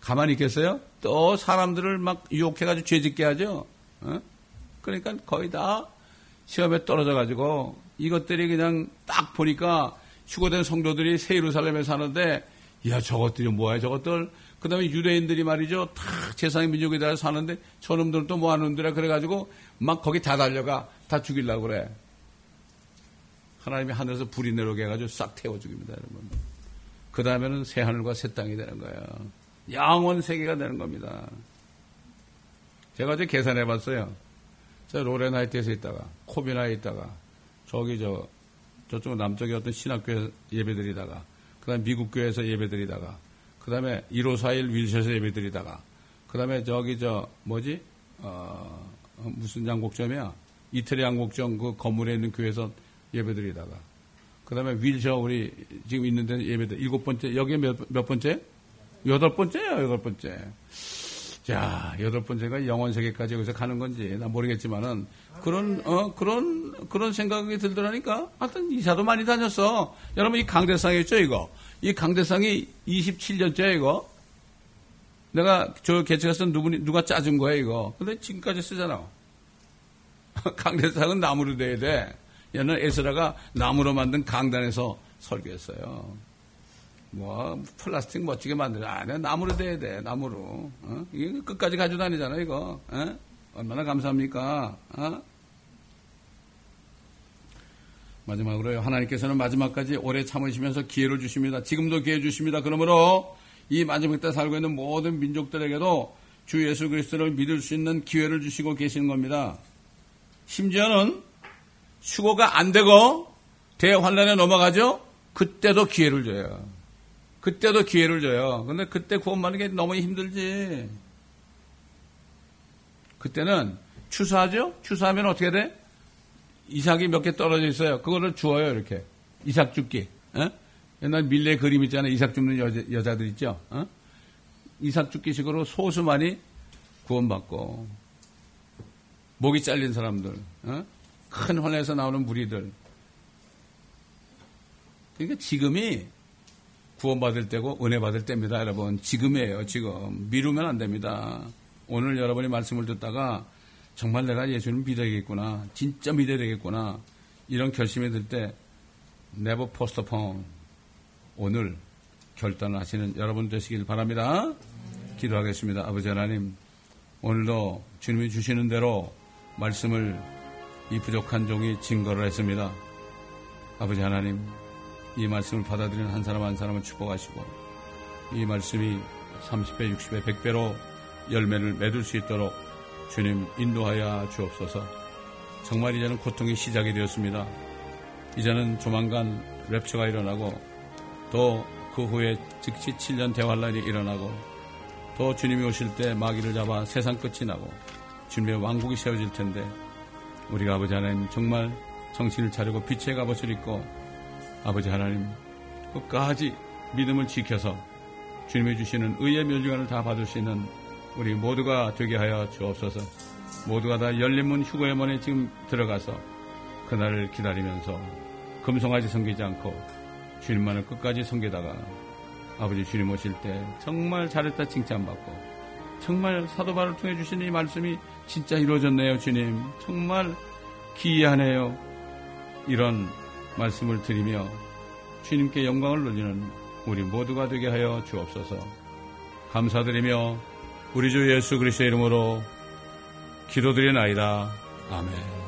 가만히 있겠어요? 또 사람들을 막 유혹해가지고 죄짓게 하죠. 어? 그러니까 거의 다 시험에 떨어져가지고 이것들이 그냥 딱 보니까 휴거된 성도들이 새 예루살렘에 사는데 야 저것들이 뭐야 저것들. 그 다음에 유대인들이 말이죠. 다 제사의 민족에다 사는데 저놈들은 또 뭐 하는 놈들이야? 그래가지고 막 거기 다 달려가. 다 죽이려고 그래. 하나님이 하늘에서 불이 내려오게 해가지고 싹 태워 죽입니다 여러분. 그 다음에는 새 하늘과 새 땅이 되는 거예요. 영원 세계가 되는 겁니다. 제가 어제 계산해 봤어요. 저 로렌하이트에서 있다가 코비나에 있다가 저기 저 저쪽 남쪽에 어떤 신학교에 예배드리다가 그 다음 에 미국 교회에서 예배 드리다가 그 다음에 1541 윌셔에서 예배 드리다가 그 다음에 저기 저 뭐지? 어, 무슨 양곡점이야? 이태리 양곡점 그 건물에 있는 교회에서 예배 드리다가 그 다음에 윌셔 우리 지금 있는 데 예배 드 일곱 번째 여기에 몇, 몇 번째? 여덟 번째예요 여덟 번째 자, 여덟 번째가 영원 세계까지 여기서 가는 건지 나 모르겠지만은 그런 어 그런 그런 생각이 들더라니까. 하여튼 이사도 많이 다녔어. 여러분 이 강대상이 있죠 이거. 이 강대상이 27년째 이거. 내가 저쓴 누구 누가 짜준 거야 이거. 근데 지금까지 쓰잖아. <laughs> 강대상은 나무로 돼야 돼. 옛날 에스라가 나무로 만든 강단에서 설교했어요. 뭐 플라스틱 멋지게 만들어. 아 나무로 돼야 돼 나무로. 어? 이게 끝까지 가지고 다니잖아 이거. 어? 얼마나 감사합니까? 어? 마지막으로요 하나님께서는 마지막까지 오래 참으시면서 기회를 주십니다. 지금도 기회 주십니다. 그러므로 이 마지막 때 살고 있는 모든 민족들에게도 주 예수 그리스도를 믿을 수 있는 기회를 주시고 계시는 겁니다. 심지어는 수고가 안 되고 대환란에 넘어가죠? 그때도 기회를 줘요 그때도 기회를 줘요. 근데 그때 구원받는 게 너무 힘들지. 그때는 추수하죠? 추수하면 어떻게 돼? 이삭이 몇 개 떨어져 있어요. 그거를 주어요, 이렇게. 이삭 죽기. 어? 옛날 밀레 그림 있잖아요. 이삭 죽는 여자, 여자들 있죠? 어? 이삭 죽기식으로 소수만이 구원받고, 목이 잘린 사람들, 어? 큰 혼에서 나오는 무리들. 그러니까 지금이 구원받을 때고 은혜 받을 때입니다, 여러분. 지금이에요, 지금. 미루면 안 됩니다. 오늘 여러분이 말씀을 듣다가 정말 내가 예수님 믿어야겠구나. 진짜 믿어야 되겠구나. 이런 결심이 들 때 never postpone. 오늘 결단을 하시는 여러분 되시길 바랍니다. 기도하겠습니다. 아버지 하나님, 오늘도 주님이 주시는 대로 말씀을 이 부족한 종이 증거를 했습니다. 아버지 하나님, 이 말씀을 받아들이는 한 사람 한 사람을 축복하시고 이 말씀이 30배, 60배, 100배로 열매를 맺을 수 있도록 주님 인도하여 주옵소서. 정말 이제는 고통이 시작이 되었습니다. 이제는 조만간 랩처가 일어나고 또 그 후에 즉시 7년 대환란이 일어나고 또 주님이 오실 때 마귀를 잡아 세상 끝이 나고 주님의 왕국이 세워질 텐데 우리가 아버지 하나님 정말 정신을 차리고 빛의 갑옷을 입고 아버지 하나님 끝까지 믿음을 지켜서 주님이 주시는 의의 멸류관을 다 받을 수 있는 우리 모두가 되게 하여 주옵소서. 모두가 다 열린 문 휴거의 문에 지금 들어가서 그날을 기다리면서 금송아지 섬기지 않고 주님만을 끝까지 섬기다가 아버지 주님 오실 때 정말 잘했다 칭찬받고 정말 사도 바를 통해 주신 이 말씀이 진짜 이루어졌네요 주님 정말 기이하네요 이런 말씀을 드리며 주님께 영광을 돌리는 우리 모두가 되게 하여 주옵소서. 감사드리며 우리 주 예수 그리스도의 이름으로 기도드리나이다. 아멘.